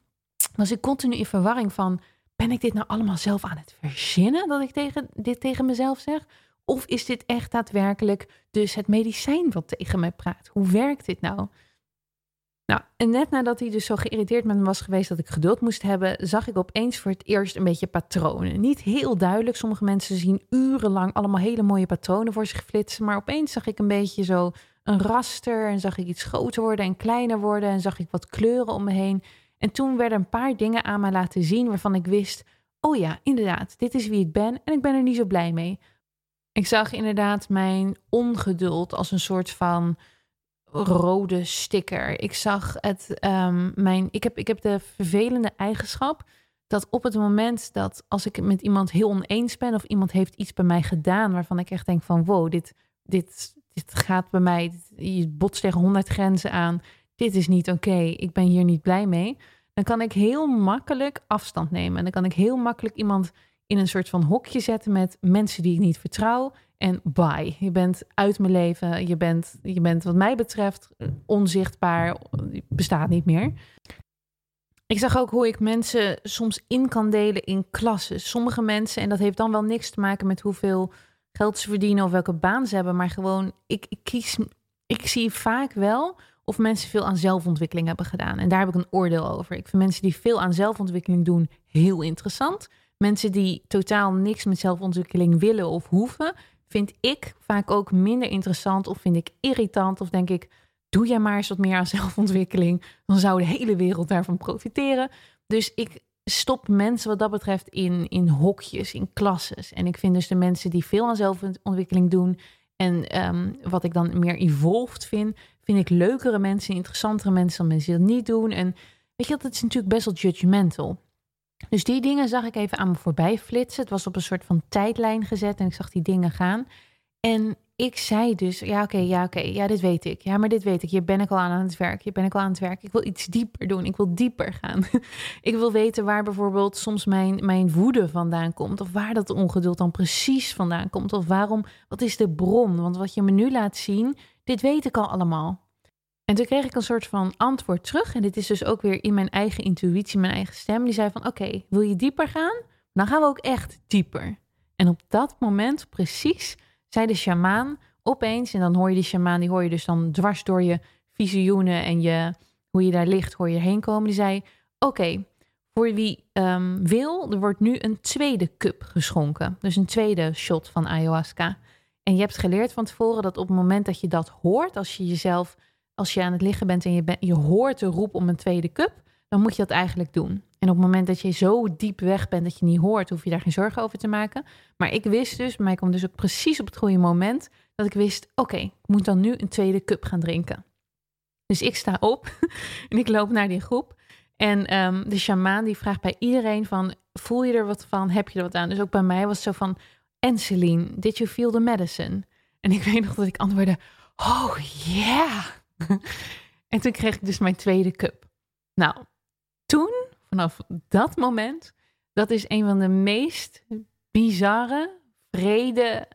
was ik continu in verwarring van, ben ik dit nou allemaal zelf aan het verzinnen dat ik tegen, dit tegen mezelf zeg? Of is dit echt daadwerkelijk dus het medicijn wat tegen mij praat? Hoe werkt dit nou? Nou, en net nadat hij dus zo geïrriteerd met me was geweest dat ik geduld moest hebben, zag ik opeens voor het eerst een beetje patronen. Niet heel duidelijk. Sommige mensen zien urenlang allemaal hele mooie patronen voor zich flitsen. Maar opeens zag ik een beetje zo een raster en zag ik iets groter worden en kleiner worden en zag ik wat kleuren om me heen. En toen werden een paar dingen aan mij laten zien waarvan ik wist, oh ja, inderdaad, dit is wie ik ben en ik ben er niet zo blij mee. Ik zag inderdaad mijn ongeduld als een soort van rode sticker. Ik zag het, ehm, mijn, ik, heb, ik heb de vervelende eigenschap dat op het moment dat als ik met iemand heel oneens ben of iemand heeft iets bij mij gedaan waarvan ik echt denk van wow, dit, dit, dit gaat bij mij, je botst tegen honderd grenzen aan, dit is niet oké, ik ben hier niet blij mee, dan kan ik heel makkelijk afstand nemen. En dan kan ik heel makkelijk iemand in een soort van hokje zetten met mensen die ik niet vertrouw en bye. Je bent uit mijn leven. Je bent, je bent wat mij betreft onzichtbaar. Bestaat niet meer. Ik zag ook hoe ik mensen soms in kan delen in klassen. Sommige mensen, en dat heeft dan wel niks te maken met hoeveel geld ze verdienen of welke baan ze hebben, maar gewoon, ik, ik kies, ik zie vaak wel of mensen veel aan zelfontwikkeling hebben gedaan. En daar heb ik een oordeel over. Ik vind mensen die veel aan zelfontwikkeling doen heel interessant. Mensen die totaal niks met zelfontwikkeling willen of hoeven, vind ik vaak ook minder interessant of vind ik irritant of denk ik, doe jij maar eens wat meer aan zelfontwikkeling, dan zou de hele wereld daarvan profiteren. Dus ik stop mensen wat dat betreft in, in hokjes, in klasses. En ik vind dus de mensen die veel aan zelfontwikkeling doen en ehm, wat ik dan meer evolved vind, vind ik leukere mensen, interessantere mensen dan mensen die dat niet doen. En weet je, dat is natuurlijk best wel judgmental. Dus die dingen zag ik even aan me voorbij flitsen. Het was op een soort van tijdlijn gezet en ik zag die dingen gaan. En ik zei dus, ja oké, ja oké, ja dit weet ik. Ja, maar dit weet ik. Hier ben ik al aan het werk. Hier ben ik al aan het werk. Ik wil iets dieper doen. Ik wil dieper gaan. ik wil weten waar bijvoorbeeld soms mijn, mijn woede vandaan komt. Of waar dat ongeduld dan precies vandaan komt. Of waarom, wat is de bron? Want wat je me nu laat zien, dit weet ik al allemaal. En toen kreeg ik een soort van antwoord terug. En dit is dus ook weer in mijn eigen intuïtie, mijn eigen stem. Die zei van oké, wil je dieper gaan? Dan gaan we ook echt dieper. En op dat moment precies zei de shamaan opeens, en dan hoor je die shamaan, die hoor je dus dan dwars door je visioenen en je, hoe je daar ligt, hoor je heen komen. Die zei, oké, voor wie um, wil, er wordt nu een tweede cup geschonken. Dus een tweede shot van ayahuasca. En je hebt geleerd van tevoren dat op het moment dat je dat hoort, als je jezelf, als je aan het liggen bent en je, je hoort de roep om een tweede cup, dan moet je dat eigenlijk doen. En op het moment dat je zo diep weg bent dat je niet hoort, hoef je daar geen zorgen over te maken. Maar ik wist dus, mij kwam dus ook precies op het goede moment, dat ik wist, oké, ik moet dan nu een tweede cup gaan drinken. Dus ik sta op en ik loop naar die groep. En um, de shamaan die vraagt bij iedereen van, voel je er wat van? Heb je er wat aan? Dus ook bij mij was het zo van, en Celine, did you feel the medicine? En ik weet nog dat ik antwoordde, oh yeah. En toen kreeg ik dus mijn tweede cup. Nou, toen, vanaf dat moment, dat is een van de meest bizarre, vrede,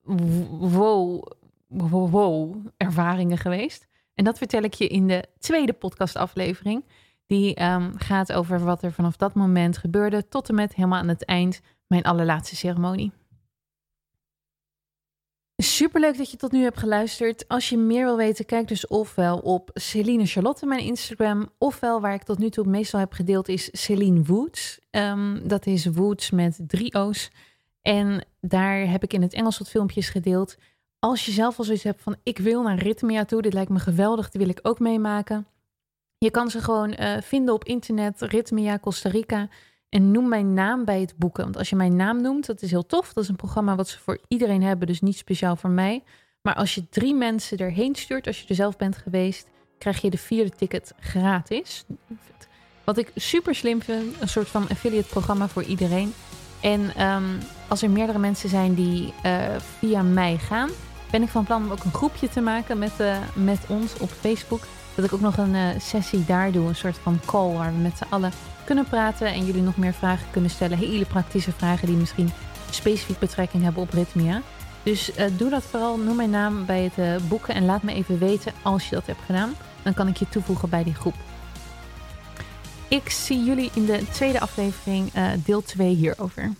wow, wow, ervaringen geweest. En dat vertel ik je in de tweede podcastaflevering. Die um, gaat over wat er vanaf dat moment gebeurde tot en met helemaal aan het eind mijn allerlaatste ceremonie. Superleuk dat je tot nu hebt geluisterd. Als je meer wil weten, kijk dus ofwel op Celine Charlotte, mijn Instagram, ofwel waar ik tot nu toe meestal heb gedeeld is Celine Woods. Um, dat is Woods met drie O's. En daar heb ik in het Engels wat filmpjes gedeeld. Als je zelf al zoiets hebt van ik wil naar Rhythmia toe, dit lijkt me geweldig, die wil ik ook meemaken. Je kan ze gewoon uh, vinden op internet, Rhythmia Costa Rica. En noem mijn naam bij het boeken. Want als je mijn naam noemt, dat is heel tof. Dat is een programma wat ze voor iedereen hebben, dus niet speciaal voor mij. Maar als je drie mensen erheen stuurt, als je er zelf bent geweest, krijg je de vierde ticket gratis. Wat ik super slim vind, een soort van affiliate programma voor iedereen. En um, als er meerdere mensen zijn die uh, via mij gaan, ben ik van plan om ook een groepje te maken met, uh, met ons op Facebook. Dat ik ook nog een uh, sessie daar doe, een soort van call waar we met z'n allen kunnen praten en jullie nog meer vragen kunnen stellen. Hele praktische vragen die misschien specifiek betrekking hebben op Rhythmia. Dus uh, doe dat vooral. Noem mijn naam bij het uh, boeken en laat me even weten als je dat hebt gedaan. Dan kan ik je toevoegen bij die groep. Ik zie jullie in de tweede aflevering, uh, deel 2 hierover.